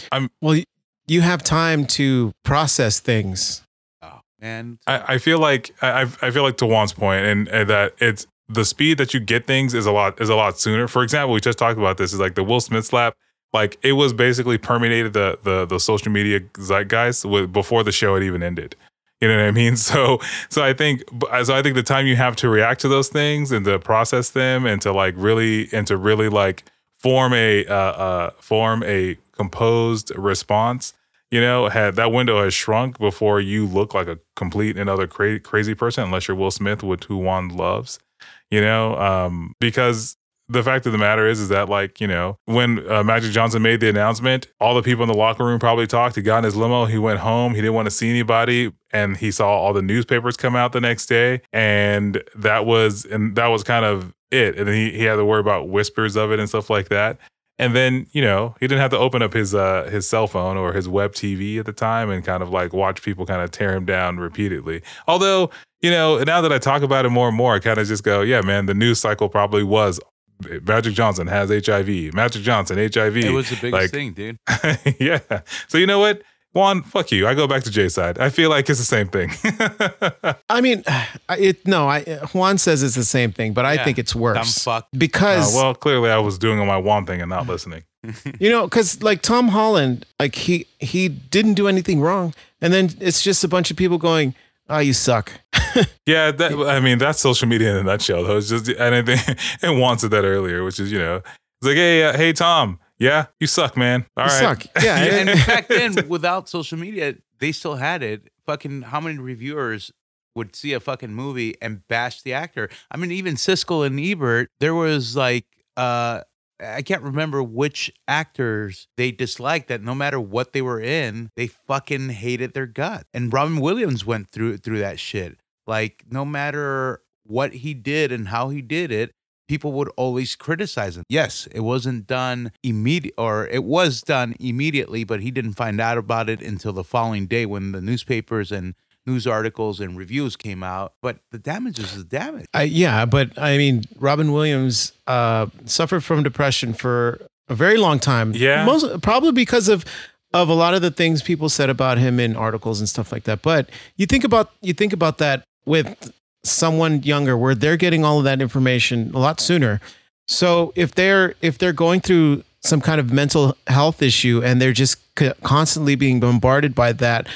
Well, you have time to process things. And I, I feel like I, I feel like to Juan's point, and, and that it's the speed that you get things is a lot is a lot sooner. For example, we just talked about this. Is like the Will Smith slap. Like it was basically permeated the the the social media zeitgeist with before the show had even ended. You know what I mean? So so I think so I think the time you have to react to those things and to process them and to like really and to really like form a uh, uh form a composed response you know, had that window has shrunk before you look like a complete and other cra- crazy person, unless you're Will Smith, with who Juan loves, you know, um, because the fact of the matter is, is that like, you know, when uh, Magic Johnson made the announcement, all the people in the locker room probably talked. He got in his limo, he went home, he didn't want to see anybody, and he saw all the newspapers come out the next day, and that was and that was kind of it. And he, he had to worry about whispers of it and stuff like that. And then, you know, he didn't have to open up his uh his cell phone or his web TV at the time and kind of like watch people kind of tear him down repeatedly. Although, you know, now that I talk about it more and more, I kind of just go, yeah, man, the news cycle probably was Magic Johnson has HIV. Magic Johnson, HIV. It was the biggest Like, thing, dude. yeah. So you know what? Juan, fuck you. I go back to Jay's side. I feel like it's the same thing. I mean, it no. I Juan says it's the same thing, but I Yeah. think it's Dumb worse fuck. because Uh, well, clearly I was doing my Juan thing and not listening. you know, because like Tom Holland, like he he didn't do anything wrong, and then it's just a bunch of people going, "Oh, you suck." Yeah, that, I mean that's social media in a nutshell. Though it's just and I think and Juan said that earlier, which is you know, it's like hey uh, hey Tom, yeah, you suck, man. All you right, suck. Yeah, and and- back then, without social media, they still had it. Fucking, how many reviewers would see a fucking movie and bash the actor? I mean, even Siskel and Ebert, there was like, uh, I can't remember which actors they disliked that no matter what they were in, they fucking hated their gut. And Robin Williams went through through that shit. Like, no matter what he did and how he did it, people would always criticize him. Yes, it wasn't done immediate or it was done immediately, but he didn't find out about it until the following day when the newspapers and news articles and reviews came out. But the damage is the damage. I, yeah, but I mean, Robin Williams uh, suffered from depression for a very long time. Yeah. most probably because of of a lot of the things people said about him in articles and stuff like that. But you think about you think about that with someone younger, where they're getting all of that information a lot sooner. So if they're if they're going through some kind of mental health issue and they're just c- constantly being bombarded by that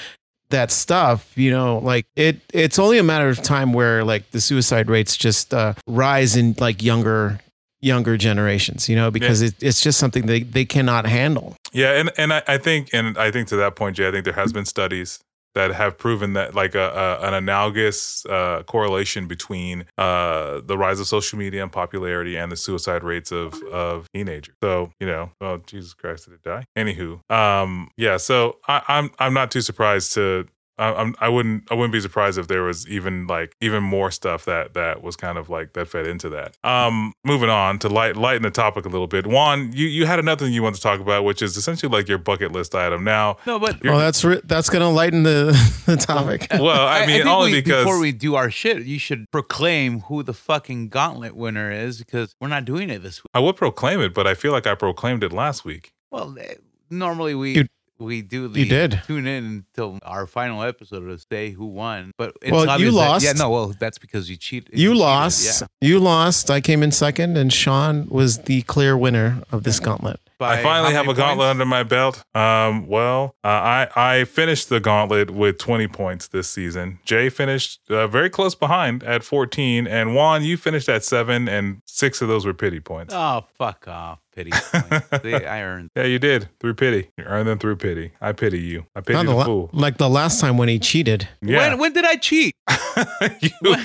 that stuff you know like it it's only a matter of time where like the suicide rates just uh, rise in like younger younger generations you know because it, it's just something they, they cannot handle Yeah, and and I, I think and I think to that point, Jay, I think there has been studies that have proven that like a, a an analogous uh, correlation between uh, the rise of social media and popularity and the suicide rates of of teenagers. So you know, oh Jesus Christ, did it die? Anywho, um, yeah. So I, I'm I'm not too surprised to. I, I'm, I wouldn't I wouldn't be surprised if there was even like even more stuff that that was kind of like that fed into that. Um, moving on to light lighten the topic a little bit. Juan, you you had another thing you want to talk about, which is essentially like your bucket list item. Now, No, but well that's re- that's gonna lighten the, the topic well, I mean, think only we- because before we do our shit, you should proclaim who the fucking gauntlet winner is because we're not doing it this week. I would proclaim it, but I feel like I proclaimed it last week. Well, eh, normally we You- we do the you did. tune in until our final episode to say who won. But it's Well, you obvious that- lost. yeah, no, well, that's because you cheated. you cheated, lost yeah. you lost i came in second and sean was the clear winner of this gauntlet By I finally have a many gauntlet under my belt. Um, well, uh, I I finished the gauntlet with 20 points this season. Jay finished uh, very close behind at 14, and Juan, you finished at seven, and six of those were pity points. Oh, fuck off. Pity points. I earned. Yeah, you did through pity. You earned them through pity. I pity you. I pity Not the the la- fool. like the last time when he cheated Yeah. When, when did I cheat? You-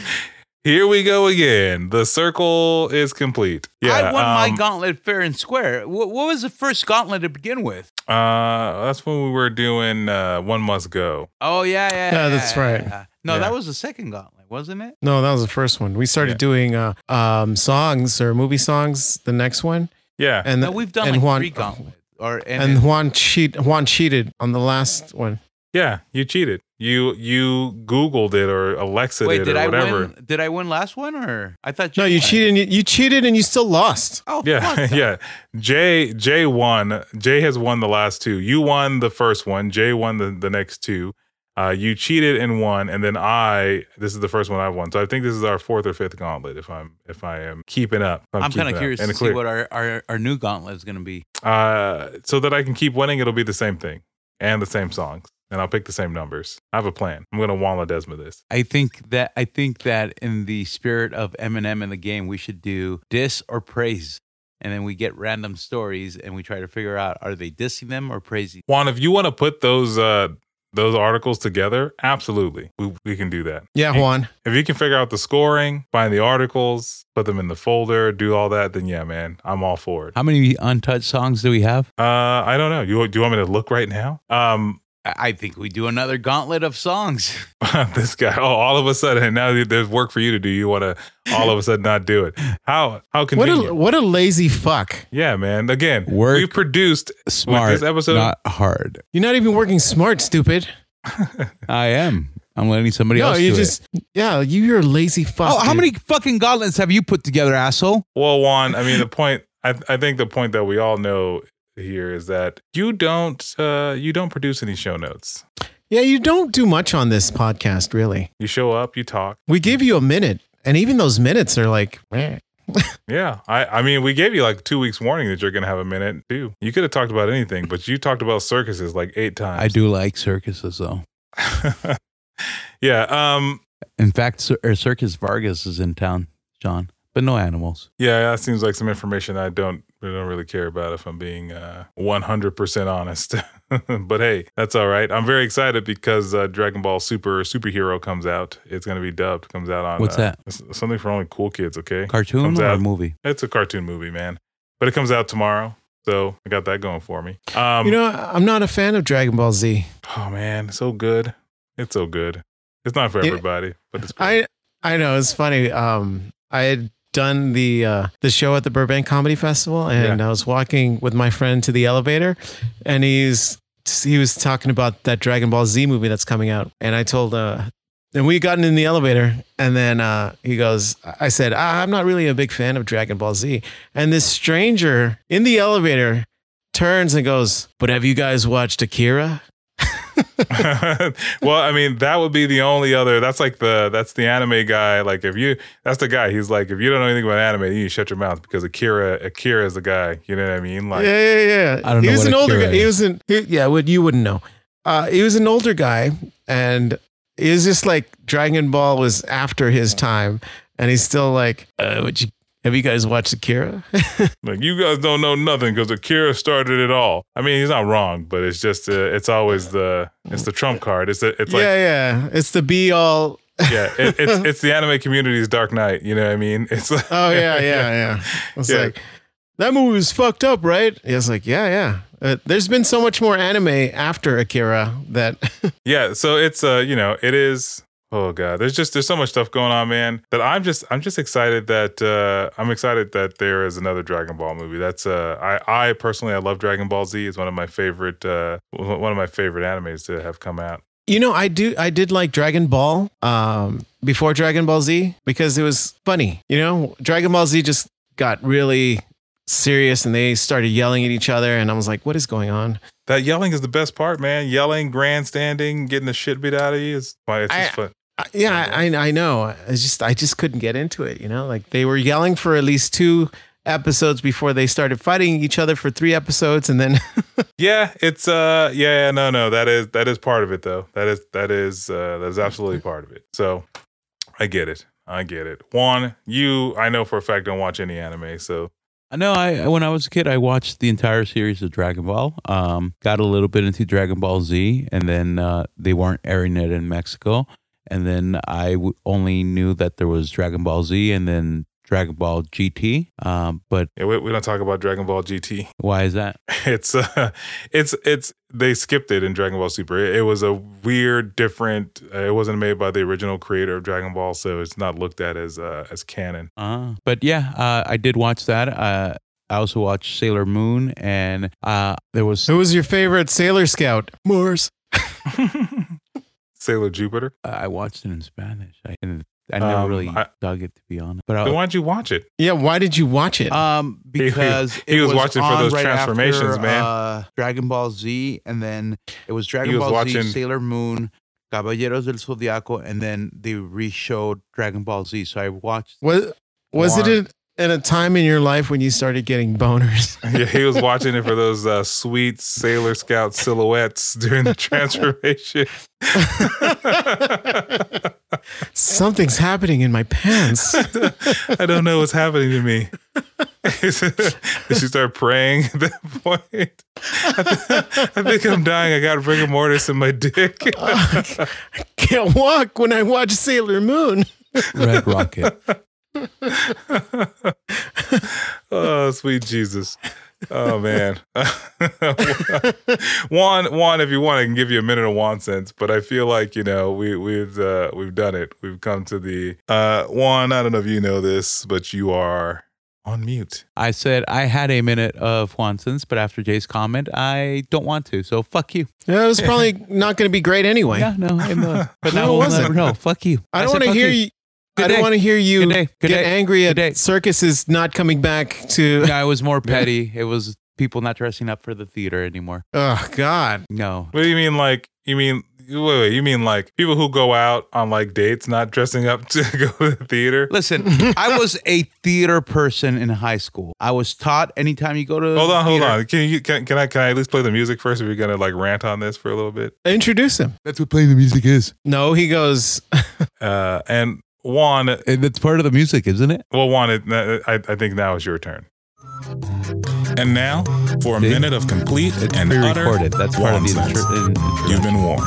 here we go again. The circle is complete. Yeah, I won my um, gauntlet fair and square. What, what was the first gauntlet to begin with? Uh, that's when we were doing uh, one must go. Oh, yeah, yeah. Yeah, that's right. yeah. No, Yeah. that was the second gauntlet, wasn't it? No, that was the first one. We started Yeah. doing uh, um, songs or movie songs. The next one, Yeah, and No, we've done and like Juan, three gauntlets. Or, and, And Juan cheat. Juan cheated on the last one. yeah. You cheated. You you Googled it or Alexa wait, it did or I whatever. win? Did I win last one or I thought No, you won. cheated. And you, you cheated, and you still lost. Oh, Yeah, that. yeah. Jay Jay won. Jay has won the last two. You won the first one. Jay won the, the next two. Uh, you cheated and won, and then I. This is the first one I've won. So I think this is our fourth or fifth gauntlet. If I'm if I am keeping up. If I'm kind of curious And to see what our, our, our new gauntlet is going to be. Uh, so that I can keep winning, it'll be the same thing and the same songs, and I'll pick the same numbers. I have a plan. I'm gonna Walla Desma this. I think that I think that in the spirit of Eminem in the game, we should do diss or praise, and then we get random stories and we try to figure out are they dissing them or praising. Juan, if you want to put those uh those articles together, absolutely, we we can do that. Yeah, Juan. If you can figure out the scoring, find the articles, put them in the folder, do all that, then yeah, man, I'm all for it. How many untouched songs do we have? Uh, I don't know. You do you want me to look right now? Um, I I think we do another gauntlet of songs. this guy. Oh, all of a sudden now there's work for you to do. You want to all of a sudden not do it? How how can What a what a lazy fuck. yeah, man. Again, Work we produced Smart, this episode. not hard. You're not even working smart, stupid. I am. I'm letting somebody else. No, else you do just it. yeah, you, you're a lazy fuck. Oh, how dude. many fucking gauntlets have you put together, asshole? Well, Juan, I mean, the point. I I think the point that we all know here is that you don't uh you don't produce any show notes. Yeah, you don't do much on this podcast, really. You show up, you talk. We give you a minute, and even those minutes are like, eh. Yeah, I I mean, we gave you like two weeks warning that you're gonna have a minute too. You could have talked about anything, but you talked about circuses like eight times. I do like circuses, though. yeah. Um. In fact, Cir- Circus Vargas is in town, John, but no animals. Yeah, that seems like some information I don't I don't really care about if I'm being uh 100% honest. but hey, that's all right. I'm very excited because uh, Dragon Ball Super Superhero comes out. It's going to be dubbed. Comes out on What's uh, that? Something for only cool kids, okay? Cartoon Comes or a out- movie? It's a cartoon movie, man. But it comes out tomorrow. So I got that going for me. Um, you know, I'm not a fan of Dragon Ball Z. oh man, so good. It's so good. It's not for Yeah. everybody, but it's I I know it's funny. Um, I had done the uh, the show at the Burbank Comedy Festival, and I was walking with my friend to the elevator, and he's he was talking about that Dragon Ball Z movie that's coming out, and I told uh, and we gotten in the elevator, and then uh, he goes, I said, "Ah, I'm not really a big fan of Dragon Ball Z, and this stranger in the elevator turns and goes, but have you guys watched Akira? well, I mean, that would be the only other. That's like the that's the anime guy. Like if you, that's the guy. He's like, if you don't know anything about anime, you shut your mouth because Akira, Akira is the guy. You know what I mean? Like, yeah, yeah, yeah. I don't he know was what an older Akira guy. He was an he, yeah. Would you wouldn't know. Uh, he was an older guy, and it was just like Dragon Ball was after his time, and he's still like, uh, would you have you guys watched Akira? like you guys don't know nothing because Akira started it all. I mean, he's not wrong, but it's just uh, it's always the it's the trump card. It's the, it's like yeah, yeah. It's the be all. yeah, it, it's it's the anime community's Dark Knight. You know what I mean? It's like, Oh yeah, yeah, yeah. It's Yeah. like that movie was fucked up, right? He was like, yeah, yeah. Uh, there's been so much more anime after Akira that Yeah, so it's uh, you know, it is oh god, there's just there's so much stuff going on, man, that I'm just I'm just excited that uh I'm excited that there is another Dragon Ball movie. That's uh I I personally I love Dragon Ball Z. It's one of my favorite uh one of my favorite animes to have come out. You know, I do. I did like Dragon Ball um, before Dragon Ball Z because it was funny. You know, Dragon Ball Z just got really serious and they started yelling at each other, and I was like, "What is going on?" That yelling is the best part, man. Yelling, grandstanding, getting the shit beat out of you is why it's just I- fun. I- Yeah, I, I know. I just I just couldn't get into it. You know, like they were yelling for at least two episodes before they started fighting each other for three episodes, and then Yeah, it's uh yeah, no, no, that is that is part of it though. That is that is uh that is absolutely part of it. So I get it. I get it. Juan, you I know for a fact don't watch any anime, so I know. I when I was a kid, I watched the entire series of Dragon Ball. Um, got a little bit into Dragon Ball Z, and then uh, they weren't airing it in Mexico. And then I w- only knew that there was Dragon Ball Z, and then Dragon Ball GT. Um, but yeah, we, we don't talk about Dragon Ball GT. why is that? It's uh it's it's they skipped it in Dragon Ball Super. It, it was a weird, different. Uh, it wasn't made by the original creator of Dragon Ball, so it's not looked at as uh, as canon. Uh, but yeah, uh, I did watch that. Uh, I also watched Sailor Moon, and uh, there was who was your favorite Sailor Scout? Mars. Sailor Jupiter. I watched it in Spanish. I, and I never Um, really I- dug it to be honest. But I, Then why'd you watch it? Yeah, why did you watch it? Um, He- because he it was watching for on those right transformations, after, man. Uh, Dragon Ball Z, and then it was Dragon was Ball watching- Z, Sailor Moon, Caballeros del Zodiaco, and then they re-showed Dragon Ball Z. So I watched. was was it Why? in, in a time in your life when you started getting boners? Yeah, he was watching it for those uh, sweet Sailor Scout silhouettes during the transformation. Something's happening in my pants. I don't know what's happening to me. Did she start praying at that point? I, th- I think I'm dying. I got rigor mortis in my dick. I can't walk when I watch Sailor Moon. Red Rocket. oh, sweet Jesus. oh man, Juan, Juan, if you want, I can give you a minute of Juan sense, but I feel like you know we we've uh, we've done it. We've come to the uh, Juan. I don't know if you know this, but you are on mute. I said I had a minute of Juan sense, but after Jay's comment, I don't want to. So fuck you. Yeah, it was probably not going to be great anyway. Yeah, no, I know. But No, now we'll never know. Fuck you. I don't want to fuck hear you. Good I don't want to hear you Good day. Good get day. angry at Good day. circuses not coming back to. Yeah, it was more petty. It was people not dressing up for the theater anymore. Oh God! No. What do you mean? Like you mean? Wait, wait, you mean like people who go out on like dates, not dressing up to go to the theater? Listen, I was a theater person in high school. I was taught anytime you go to Hold on, hold theater- on. Can you can, can I can I at least play the music first? If you're gonna like rant on this for a little bit, Introduce him. That's what playing the music is. No, he goes. uh, and Juan, And that's part of the music, isn't it? well, Juan, it, I, I think now is your turn. And now for a See? minute of complete and utter Pre-recorded. That's part of the nonsense. intro- You've been warned.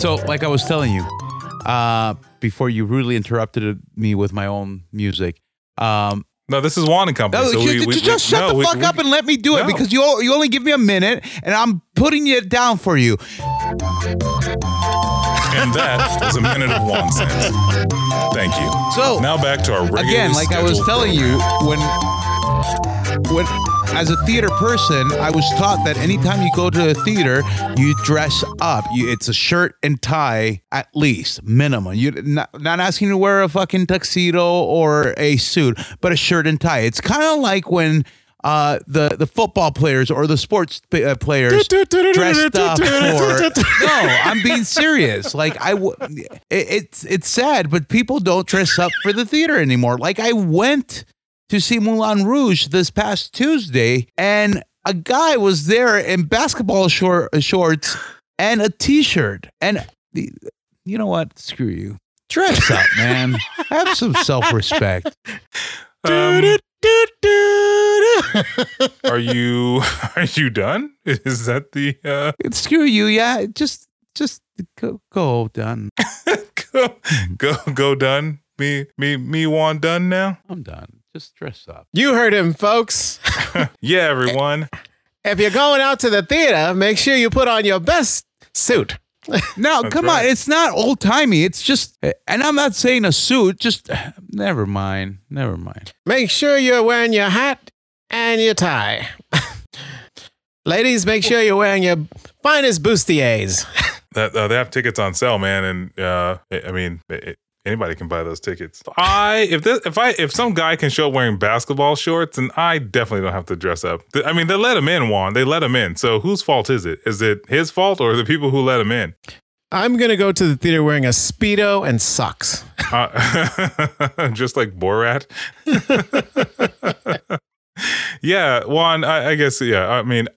So, like I was telling you, uh, before you rudely interrupted me with my own music, um, No, this is Juan and Company. no, so you- we, we, just we- shut no, the fuck up and let me do it because you you only give me a minute and I'm putting it down for you. And that was a minute of Juan sense. Thank you. So Now back to our regular again, like I was telling you, when when as a theater person, I was taught that anytime you go to a theater, you dress up. You, it's a shirt and tie at least, minimum. You're not, not asking you to wear a fucking tuxedo or a suit, but a shirt and tie. It's kind of like when uh, the the football players or the sports p- uh, players dressed up for. No, I'm being serious. Like I, w- it, it's it's sad, but people don't dress up for the theater anymore. Like I went to see Moulin Rouge this past Tuesday, and a guy was there in basketball short, shorts and a t-shirt. And the, you know what? Screw you. Dress up, man. Have some self-respect. Um, are you are you done? Is that the uh Screw you. Yeah, just just go go done. go go go done? Me me me Juan done now? I'm done. Just dress up. You heard him, folks. Yeah, everyone. If you're going out to the theater, make sure you put on your best suit. No, That's come right. on. It's not old timey. It's just, and I'm not saying a suit. Just, never mind. Never mind. Make sure you're wearing your hat and your tie. Ladies, make sure you're wearing your finest bustiers. That uh, they have tickets on sale, man, and uh, I I mean, it, anybody can buy those tickets. I if this, if I if some guy can show up wearing basketball shorts, then I definitely don't have to dress up. I mean, they let him in, Juan. They let him in. So whose fault is it? Is it his fault or the people who let him in? I'm going to go to the theater wearing a Speedo and socks. Uh, just like Borat. yeah, Juan. I, I guess. Yeah. I mean,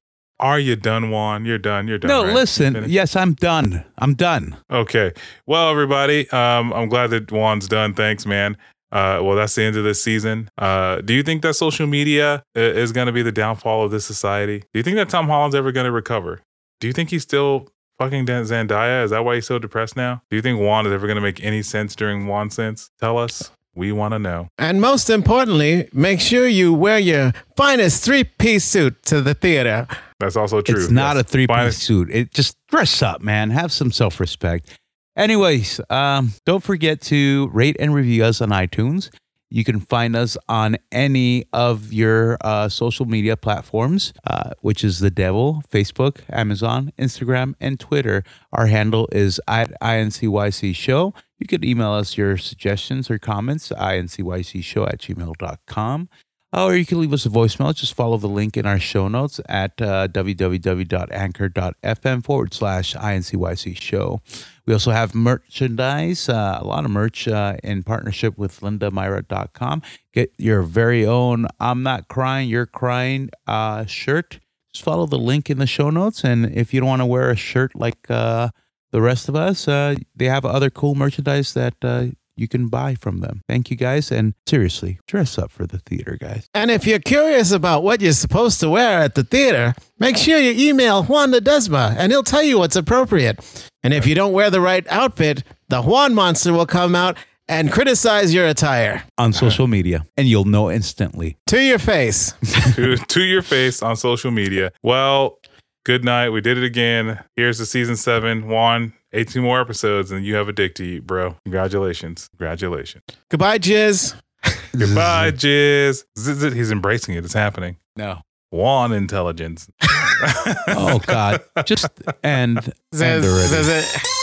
are you done, Juan? You're done. You're done. no, right? listen. Yes, I'm done. I'm done. Okay. Well, everybody, um, I'm glad that Juan's done. Thanks, man. Uh, well, that's the end of this season. Uh, do you think that social media is going to be the downfall of this society? Do you think that Tom Holland's ever going to recover? Do you think he's still fucking Zendaya? Is that why he's so depressed now? Do you think Juan is ever going to make any sense during Juan sense? Tell us. We want to know. And most importantly, make sure you wear your finest three piece suit to the theater. That's also true. It's not Yes. a three piece suit. It just dress up, man. Have some self respect. Anyways, um, don't forget to rate and review us on iTunes. You can find us on any of your uh, social media platforms, uh, which is the devil, Facebook, Amazon, Instagram, and Twitter. Our handle is at INCYC Show. You could email us your suggestions or comments, incycshow at gmail.com. Or you can leave us a voicemail. Just follow the link in our show notes at uh, www.anchor.fm forward slash INCYC show. We also have merchandise, uh, a lot of merch uh, in partnership with lindamyra.com. Get your very own I'm Not Crying, You're Crying uh, shirt. Just follow the link in the show notes. And if you don't want to wear a shirt like uh, the rest of us, uh, they have other cool merchandise that uh, you can buy from them. Thank you guys. And seriously, dress up for the theater, guys. And if you're curious about what you're supposed to wear at the theater, make sure you email Juan Ledesma and he'll tell you what's appropriate. And if you don't wear the right outfit, the Juan monster will come out and criticize your attire on social media, and you'll know instantly. to your face. to, to your face on social media. Well, good night. We did it again. Here's the season seven. Juan, 18 more episodes, and you have a dick to eat, bro. Congratulations. Congratulations. Goodbye, Jizz. Goodbye, Jizz. Zzz, He's embracing it. It's happening. No. Juan intelligence. Oh God. Just end. end